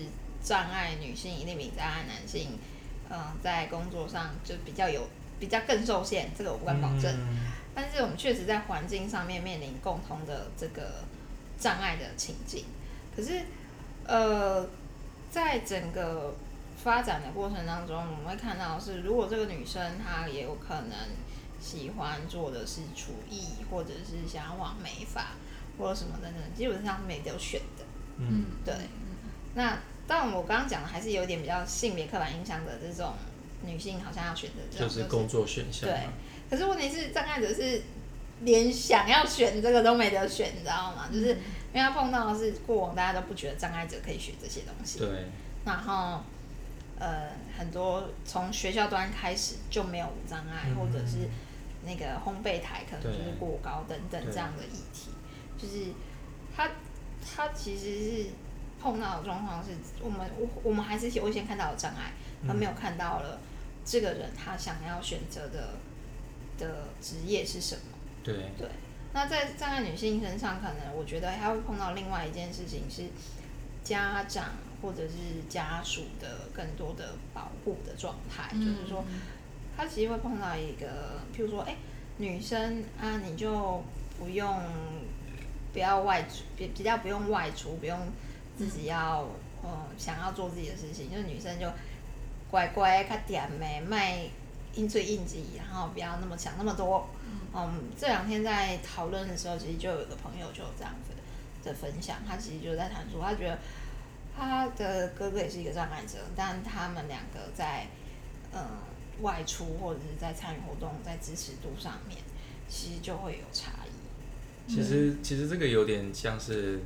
障碍女性一定比障碍男性，嗯，在工作上就比较有比较更受限，这个我不敢保证。但是我们确实在环境上面面临共同的这个。障碍的情境，可是，呃，在整个发展的过程当中，我们会看到是，如果这个女生她也有可能喜欢做的是厨艺，或者是想要往美发或者什么等等，基本上没得选的。嗯，对。那当然，我刚刚讲的还是有点比较性别刻板印象的这种女性，好像要选择就是工作选项。对。可是问题是，障碍者是。连想要选这个都没得选，你知道吗？就是因为他碰到的是过往大家都不觉得障碍者可以选这些东西。对。然后，呃，很多从学校端开始就没有无障碍，或者是那个烘焙台可能就是过高等等这样的议题，就是他他其实是碰到的状况是我们我我们还是优先看到了障碍，而没有看到了这个人他想要选择的的职业是什么。对。对，那在障碍女性身上，可能我觉得还会碰到另外一件事情是家长或者是家属的更多的保护的状态，就是说，他其实会碰到一个，譬如说，哎，女生啊，你就不用不要外出，比比较不用外出，不用自己要呃想要做自己的事情，就是女生就乖乖看点没卖应最应急，然后不要那么想那么多。嗯，这两天在讨论的时候，其实就有一个朋友就这样子的分享，他其实就在谈说，他觉得他的哥哥也是一个障碍者，但他们两个在嗯外出或者是在参与活动，在支持度上面，其实就会有差异。其实，其实这个有点像是。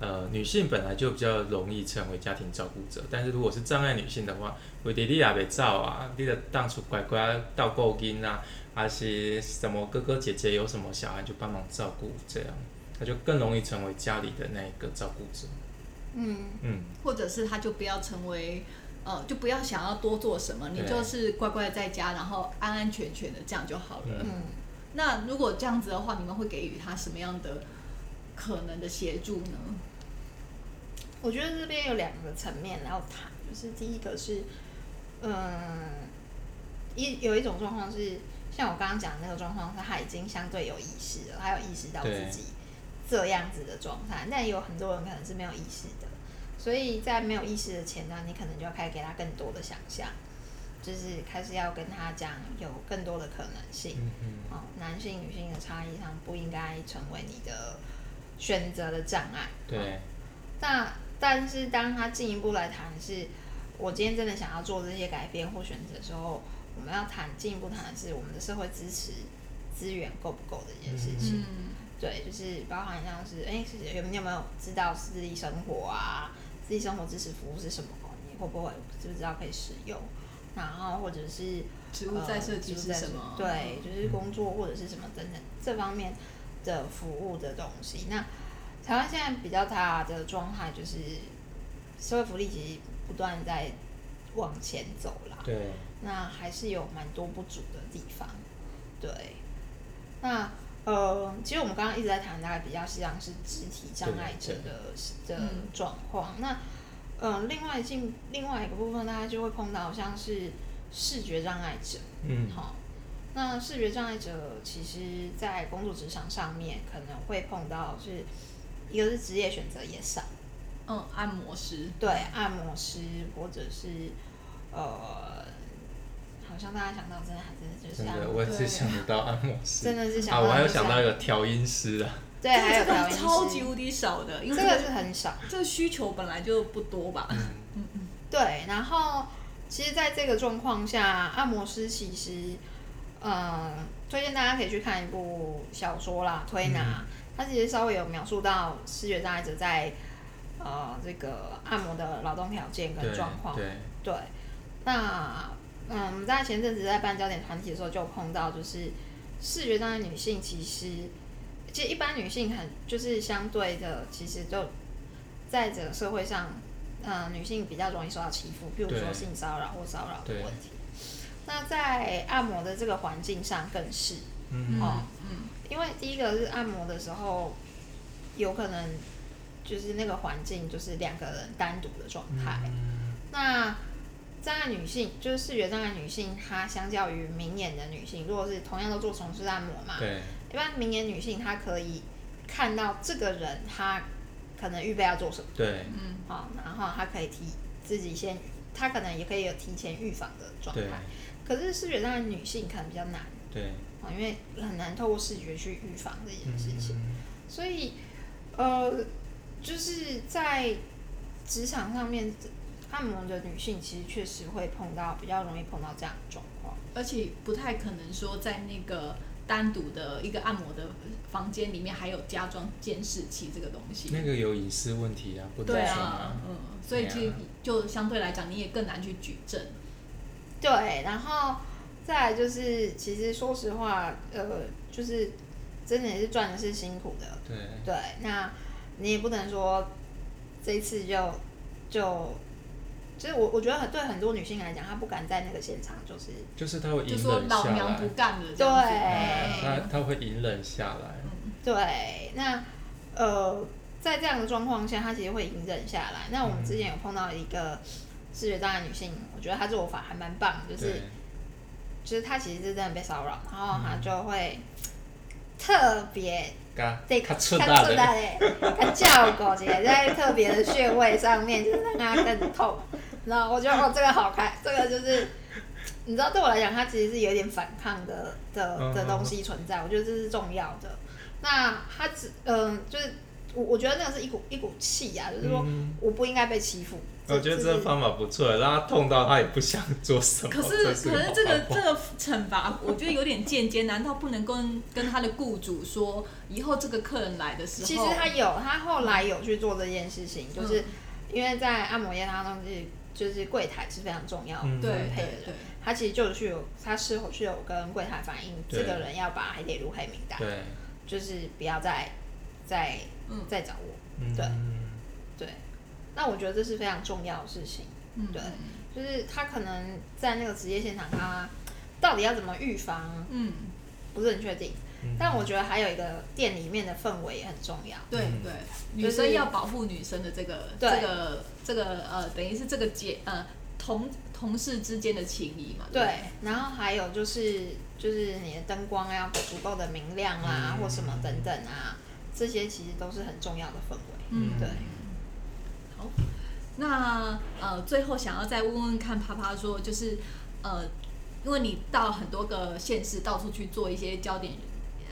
呃，女性本来就比较容易成为家庭照顾者，但是如果是障碍女性的话，为弟弟也被照啊，你的当初乖乖倒够金啊，还是什么哥哥姐姐有什么小孩就帮忙照顾，这样他就更容易成为家里的那一个照顾者。嗯嗯，或者是他就不要成为，呃，就不要想要多做什么，你就是乖乖在家，然后安安全全的这样就好了。嗯，那如果这样子的话，你们会给予他什么样的可能的协助呢？我觉得这边有两个层面要谈，就是第一个是，嗯，一有一种状况是，像我刚刚讲的那个状况，是他已经相对有意识了，他有意识到自己这样子的状态，但有很多人可能是没有意识的，所以在没有意识的前段，你可能就要开始给他更多的想象，就是开始要跟他讲有更多的可能性，嗯哦，男性女性的差异上不应该成为你的选择的障碍，对，那。但是当他进一步来谈是，我今天真的想要做这些改变或选择的时候，我们要谈进一步谈的是我们的社会支持资源够不够的一件事情。嗯，对，就是包含像是，哎，有你有没有知道私立生活啊？私立生活支持服务是什么？你会不会知不知道可以使用？然后或者是植物再设计是什么？对，就是工作或者是什么等等这方面的服务的东西。那台湾现在比较大的状态就是社会福利其实不断在往前走啦，对，那还是有蛮多不足的地方，对。那呃，其实我们刚刚一直在谈，大概比较像是肢体障碍者的的状况。那嗯，另外进另外一个部分，大家就会碰到像是视觉障碍者，嗯，好。那视觉障碍者其实，在工作职场上面可能会碰到是，一个是职业选择也少，嗯，按摩师，对，按摩师或者是呃，好像大家想到真的还真的就是真的，我只想不到按摩师，真的是想啊，我还有想到一个调音师啊，对，还有调音师，超级无敌少的，因为这个是很少，这个需求本来就不多吧。嗯。嗯嗯，对，然后其实，在这个状况下，按摩师其实，呃，推荐大家可以去看一部小说啦，《推拿》，它其实稍微有描述到视觉障碍者在呃这个按摩的劳动条件跟状况。对，对，那嗯，我们在前阵子在办焦点团体的时候，就碰到就是视觉障碍女性，其实其实一般女性很就是相对的，其实就在这个社会上，呃，女性比较容易受到欺负，比如说性骚扰或骚扰的问题。那在按摩的这个环境上更是嗯哦，嗯因为第一个是按摩的时候，有可能就是那个环境就是两个人单独的状态。嗯那障碍女性就是视觉障碍女性，她相较于明眼的女性，如果是同样都做从事按摩嘛，对，一般明眼女性她可以看到这个人她可能预备要做什么，对，嗯好、然后她可以提自己先，她可能也可以有提前预防的状对。态。可是视觉障碍女性可能比较难。对，啊，因为很难透过视觉去预防这件事情。嗯。所以，呃，就是在职场上面，按摩的女性其实确实会碰到比较容易碰到这样的状况。而且不太可能说在那个单独的一个按摩的房间里面还有加装监视器这个东西。那个有隐私问题啊，不能对啊，嗯，所以其实就相对来讲，你也更难去举证。对，然后再来就是，其实说实话，呃，就是真的也是赚的是辛苦的。对，对，那你也不能说这一次就就。就是我，我觉得很对很多女性来讲，她不敢在那个现场，就是就是她会就隐忍说老娘下来，不干了。对她她会隐忍下来，嗯对，那呃，在这样的状况下，她其实会隐忍下来。那我们之前有碰到一个视觉障碍女性，我觉得她做法还蛮棒，就是，就是她其实是真的被骚扰，然后她就会特别嘎，对他出她大的，出来嘞，她叫狗姐在特别的穴位上面，就是让她更痛。然后我觉得哦，这个好看，这个就是。你知道，对我来讲，它其实是有点反抗的的的嗯东西存在，我觉得这是重要的。那它只嗯、就是我我觉得那个是一股一股气呀、就是说嗯我不应该被欺负。我觉得这个方法不错，让他痛到他也不想做什么。可是，可是是这个这个惩罚，我觉得有点间接。难道不能跟跟他的雇主说，以后这个客人来的时候，其实他有，他后来有去做这件事情，就是嗯因为在按摩业当中是就是柜台是非常重要的嗯对配的人，他其实就是有他事后去有跟柜台反映，这个人要把他列入黑名单，对，就是不要再再嗯再找我。嗯对对，那我觉得这是非常重要的事情。嗯对就是他可能在那个职业现场，他到底要怎么预防，嗯，不是很确定。嗯但我觉得还有一个店里面的氛围也很重要。对嗯对，女生要保护女生的这个这个这个呃，等于是这个结呃同同事之间的情谊嘛。对，然后还有就是就是你的灯光要足够的明亮啊，嗯或什么等等啊，这些其实都是很重要的氛围。嗯对。好，那呃，最后想要再问问看，啪啪说，就是呃，因为你到很多个县市，到处去做一些焦点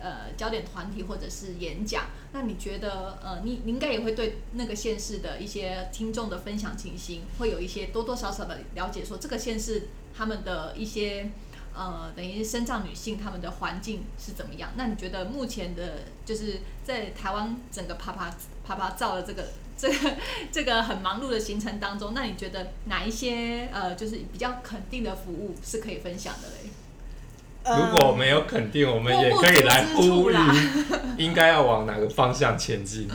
呃焦点团体或者是演讲，那你觉得呃，你你应该也会对那个县市的一些听众的分享情形，会有一些多多少少的了解，说这个县市他们的一些。呃，等于是身障女性她们的环境是怎么样？那你觉得目前的，就是在台湾整个啪啪啪啪照的这个 这个这个很忙碌的行程当中，那你觉得哪一些呃，就是比较肯定的服务是可以分享的嘞？如果没有肯定，我们也可以来呼吁，应该要往哪个方向前进。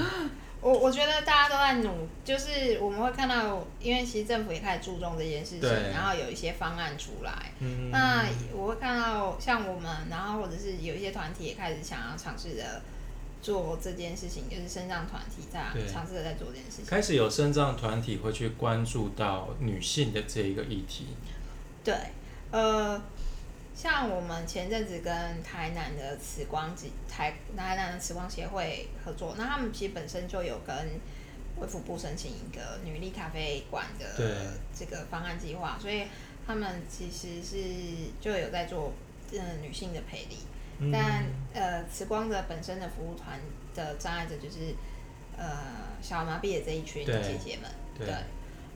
我我觉得大家都在努，就是我们会看到，因为其实政府也开始注重这件事情，然后有一些方案出来。嗯那我会看到像我们，然后或者是有一些团体也开始想要尝试着做这件事情，就是身障团体在对尝试着在做这件事情。开始有身障团体会去关注到女性的这一个议题。对，呃，像我们前阵子跟台南的慈光台台南的慈光协会合作，那他们其实本身就有跟卫福部申请一个女力咖啡馆的这个方案计划，所以他们其实是就有在做嗯女性的培力。但呃，慈光的本身的服务团的障碍者就是呃小麻痹的这一群姐姐们，对，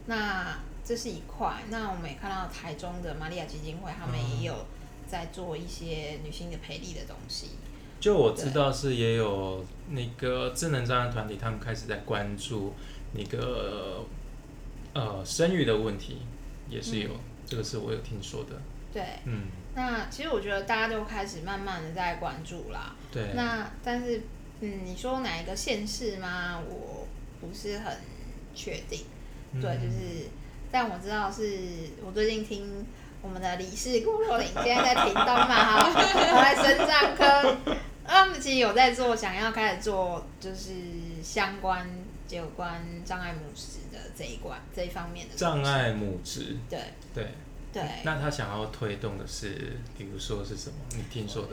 那这是一块。那我们也看到台中的玛利亚基金会，他们也有在做一些女性的培力的东西。就我知道是也有那个智能障碍团体，他们开始在关注那个呃生育的问题，也是有这个是我有听说的。对，嗯。那其实我觉得大家都开始慢慢的在关注啦。对。那但是，嗯，你说哪一个县市吗？我不是很确定。对，就是，但我知道是我最近听我们的理事顾若琳现在在屏东嘛，哈，我在生障科，他们其实有在做，想要开始做，就是相关有关障碍母职的这一关这一方面的。障碍母职。对。对。对，那他想要推动的是，比如说是什么？你听说的？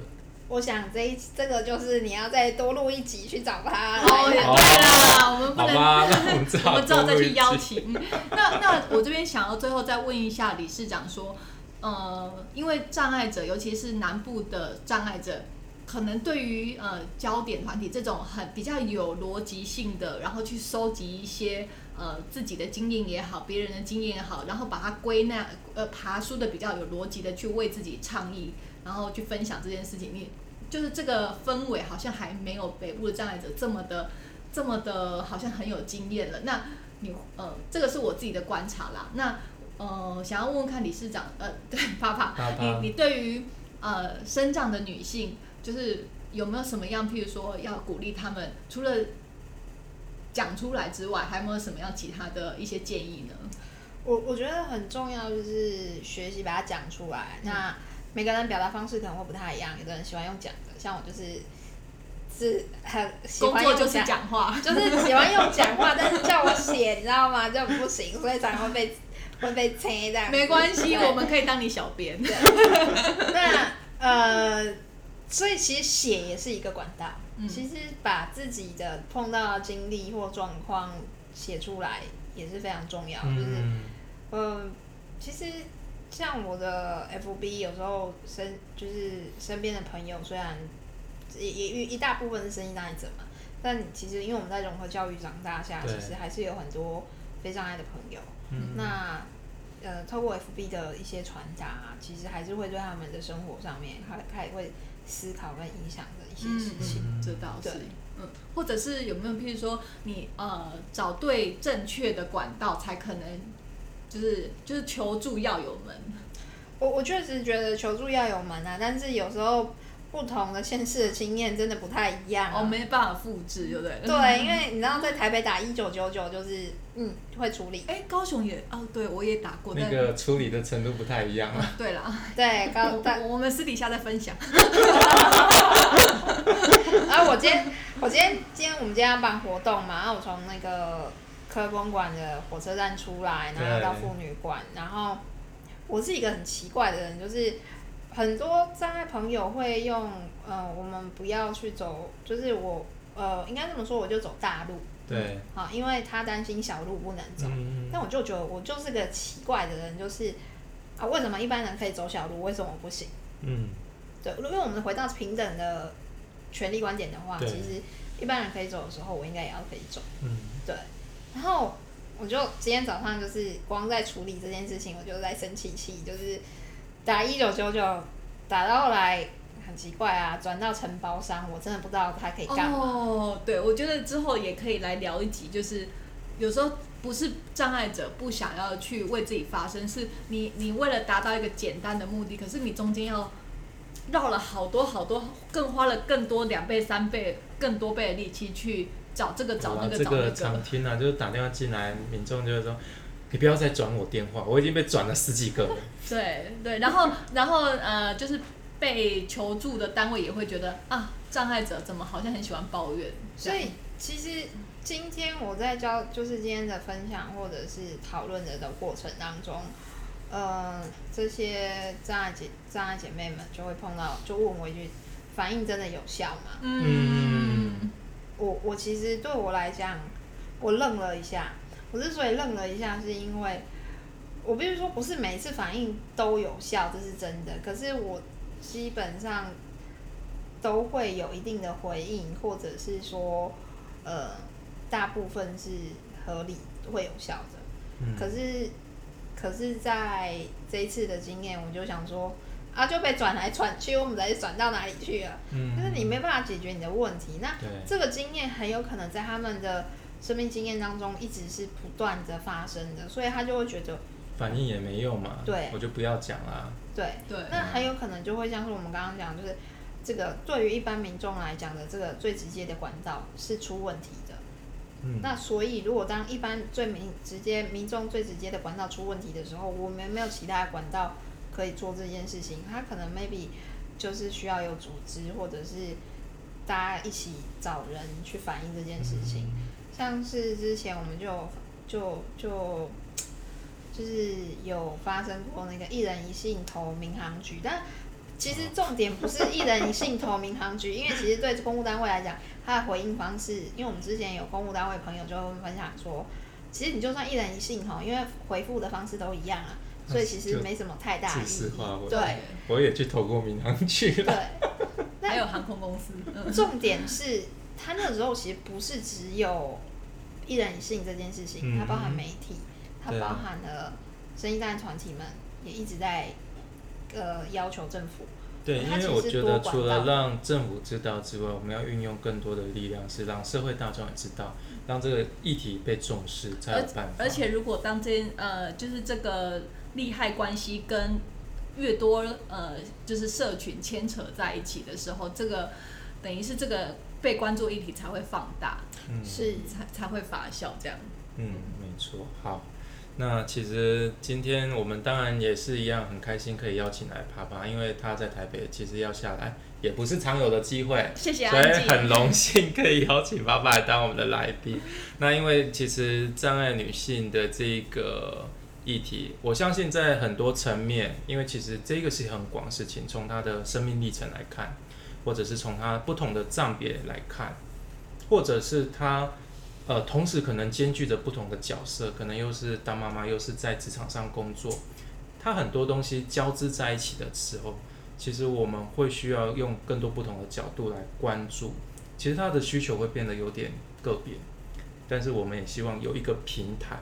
我想这一这个就是你要再多录一集去找他。哦，对啦，我们不能，我们只好再去邀请。那那我这边想要最后再问一下理事长说，呃，因为障碍者，尤其是南部的障碍者。可能对于呃焦点团体这种很比较有逻辑性的，然后去收集一些呃自己的经验也好，别人的经验也好，然后把它归纳呃爬书的比较有逻辑的去为自己倡议，然后去分享这件事情。你就是这个氛围好像还没有北部的障碍者这么的这么的，好像很有经验了。那你呃这个是我自己的观察啦。那呃想要问问看理事长，呃 对，爸爸，你你对于呃生长的女性。就是有没有什么样，譬如说要鼓励他们，除了讲出来之外，还有没有什么样其他的一些建议呢？我我觉得很重要，就是学习把它讲出来。那每个人表达方式可能会不太一样，有的人喜欢用讲的，像我就是是很喜欢用讲话，就是喜欢用讲话，但是叫我写，你知道吗？就不行，所以常常会被会被催这样。没关系，我们可以当你小编。那呃。所以其实写也是一个管道，其实把自己的碰到的经历或状况写出来也是非常重要。就是，嗯，其实像我的 FB 有时候身就是身边的朋友，虽然也也一大部分是生意障碍者嘛，但其实因为我们在融合教育长大下，其实还是有很多非障碍的朋友。那呃，透过 FB 的一些传达，其实还是会对他们的生活上面他他也会。思考跟影响的一些事情，这倒是，嗯，或者是有没有，譬如说你呃找对正确的管道，才可能就是就是求助要有门。我我确实觉得求助要有门啊，但是有时候。不同的县市的经验真的不太一样，哦，没办法复制，对不对？对，因为你知道在台北打一九九九就是嗯会处理，哎，高雄也哦，对我也打过，那个处理的程度不太一样啊。对了，对高，我们私底下再分享。然 后我今天我今天今天我们今天要办活动嘛，然后我从那个科公馆的火车站出来，然后到妇女馆，然后我是一个很奇怪的人，就是。很多障碍朋友会用，呃，我们不要去走，就是我，呃，应该这么说，我就走大路。对。好，因为他担心小路不能走。嗯但我就觉得我就是个奇怪的人，就是啊，为什么一般人可以走小路，为什么不行？嗯。对，如果我们回到平等的权利观点的话，其实一般人可以走的时候，我应该也要可以走。嗯。对。然后我就今天早上就是光在处理这件事情，我就在生气气，就是。打一九九九，打到后来很奇怪啊，转到承包商，我真的不知道他可以干嘛。哦，对，我觉得之后也可以来聊一集，就是有时候不是障碍者不想要去为自己发声，是你你为了达到一个简单的目的，可是你中间要绕了好多好多，更花了更多两倍三倍更多倍的力气去找这个找那个找那个。这个常听啊，就是打电话进来，民众就是说。你不要再转我电话，我已经被转了十几个了。对对，然后然后呃，就是被求助的单位也会觉得啊，障碍者怎么好像很喜欢抱怨。所以其实今天我在教，就是今天的分享或者是讨论的的过程当中，呃，这些障碍姐障碍姐妹们就会碰到，就问我一句：反应真的有效吗？嗯，我我其实对我来讲，我愣了一下。我之所以愣了一下，是因为我必须说，不是每一次反应都有效，这是真的。可是我基本上都会有一定的回应，或者是说，呃，大部分是合理会有效的。嗯可是，可是在这一次的经验，我就想说，啊，就被转来转去，我们再转到哪里去了？嗯就是你没办法解决你的问题。那这个经验很有可能在他们的生命经验当中一直是不断的发生的，所以他就会觉得，反应也没用嘛，对我就不要讲啦。对，对，那很有可能就会像是我们刚刚讲，就是这个对于一般民众来讲的这个最直接的管道是出问题的。嗯，那所以，如果当一般最民直接民众最直接的管道出问题的时候，我们没有其他管道可以做这件事情，他可能 maybe 就是需要有组织，或者是大家一起找人去反映这件事情。像是之前我们就就就就是有发生过那个一人一信投民航局，但其实重点不是一人一信投民航局，因为其实对公务单位来讲，它的回应方式，因为我们之前有公务单位朋友就会分享说，其实你就算一人一信哈，因为回复的方式都一样啊，所以其实没什么太大意义。对。我也去投过民航局了。对，还有航空公司，嗯，重点是他那个时候其实不是只有一人一信这件事情，嗯它包含媒体，它对啊包含了生意单团体们也一直在呃要求政府。对，因它其实为我觉得除了让政府知道之外，我们要运用更多的力量，是让社会大众也知道，让这个议题被重视，才有而办法。而且如果当这呃就是这个利害关系跟越多呃就是社群牵扯在一起的时候，这个等于是这个被关注议题才会放大，嗯是才才会发酵这样。嗯，没错。好，那其实今天我们当然也是一样很开心可以邀请来爸爸，因为他在台北其实要下来也不是常有的机会。谢谢所以。很荣幸可以邀请爸爸来当我们的来宾。那因为其实障碍女性的这个议题，我相信在很多层面，因为其实这个是很广的事情，从她的生命历程来看，或者是从他不同的站别来看，或者是他呃同时可能兼具着不同的角色，可能又是当妈妈，又是在职场上工作，他很多东西交织在一起的时候。其实我们会需要用更多不同的角度来关注，其实他的需求会变得有点个别，但是我们也希望有一个平台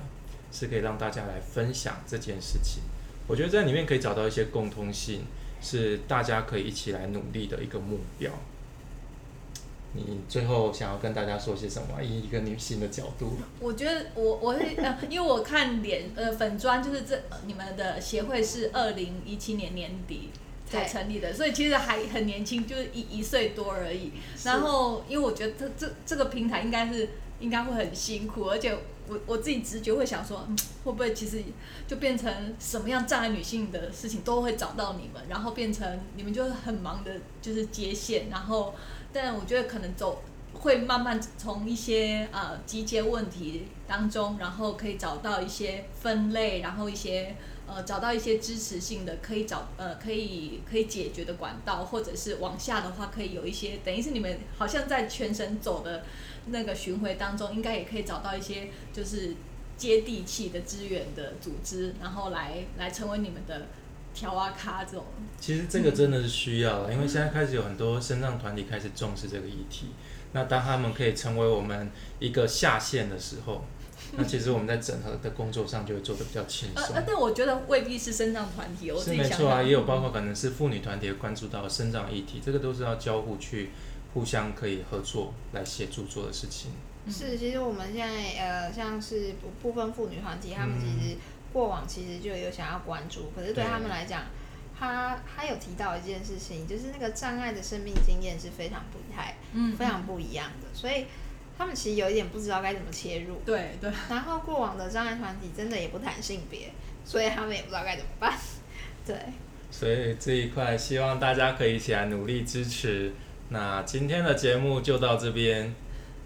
是可以让大家来分享这件事情。我觉得在里面可以找到一些共通性，是大家可以一起来努力的一个目标。你最后想要跟大家说些什么？以一个女性的角度，我觉得我我会呃，因为我看脸呃粉砖就是这、呃你们的协会是二零一七年年底才成立的，所以其实还很年轻，就是一一岁多而已。然后因为我觉得这这这个平台应该是应该会很辛苦，而且我我自己直觉会想说，嗯，会不会其实就变成什么样障碍女性的事情都会找到你们，然后变成你们就是很忙的，就是接线，然后但我觉得可能走会慢慢从一些呃集结问题当中，然后可以找到一些分类，然后一些呃找到一些支持性的可以找呃可以可以解决的管道，或者是往下的话可以有一些等于是你们好像在全省走的那个巡回当中，应该也可以找到一些就是接地气的资源的组织，然后来来成为你们的调啊咖这种。其实这个真的是需要了，因为现在开始有很多身障团体开始重视这个议题。那当他们可以成为我们一个下线的时候，那其实我们在整合的工作上就会做得比较轻松呃呃，。但我觉得未必是生障团体，我自是没错啊，也有包括可能是妇女团体也关注到生长议题，这个都是要交互去互相可以合作来协助做的事情。是，其实我们现在呃，像是部部分妇女团体，他们其实过往其实就有想要关注，可是对对他们来讲，他他有提到一件事情，就是那个障碍的生命经验是非常不太、嗯非常不一样的，所以他们其实有一点不知道该怎么切入。对对，然后过往的障碍团体真的也不谈性别，所以他们也不知道该怎么办。对，所以这一块希望大家可以一起来努力支持。那今天的节目就到这边，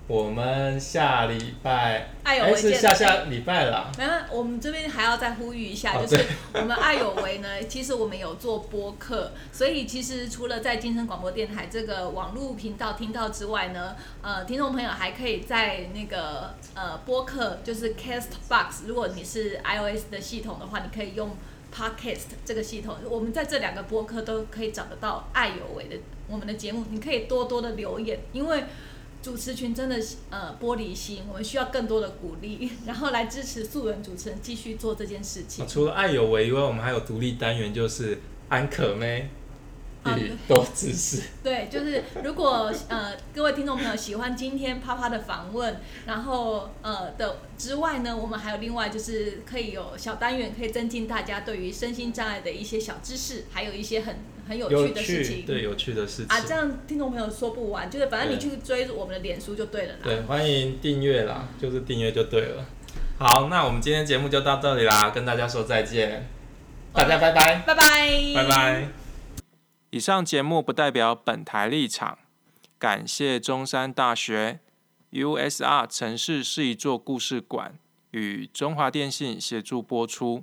我们下礼拜爱有为是下下礼拜啦。那我们这边还要再呼吁一下，就是我们爱有为呢，其实我们有做播客，所以其实除了在金声广播电台这个网络频道听到之外呢，呃，听众朋友还可以在那个呃播客，就是 Castbox，如果你是 iOS 的系统的话，你可以用 Podcast 这个系统，我们在这两个播客都可以找得到爱有为的我们的节目，你可以多多的留言，因为。主持群真的呃玻璃心，我们需要更多的鼓励，然后来支持素人主持人继续做这件事情。除了爱有为以外，我们还有独立单元，就是安可咩与 多知识。对，就是如果呃各位听众朋友喜欢今天啪啪的访问，然后呃的之外呢，我们还有另外就是可以有小单元，可以增进大家对于身心障碍的一些小知识，还有一些很。很有趣的事情，对有趣的事情啊，这样听众朋友说不完，就是反正你去追我们的脸书就对了啦。对，欢迎订阅啦，就是订阅就对了。好，那我们今天节目就到这里啦，跟大家说再见，大家拜拜，拜拜，拜拜。以上节目不代表本台立场，感谢中山大学 USR 城市是一座故事馆与中华电信协助播出。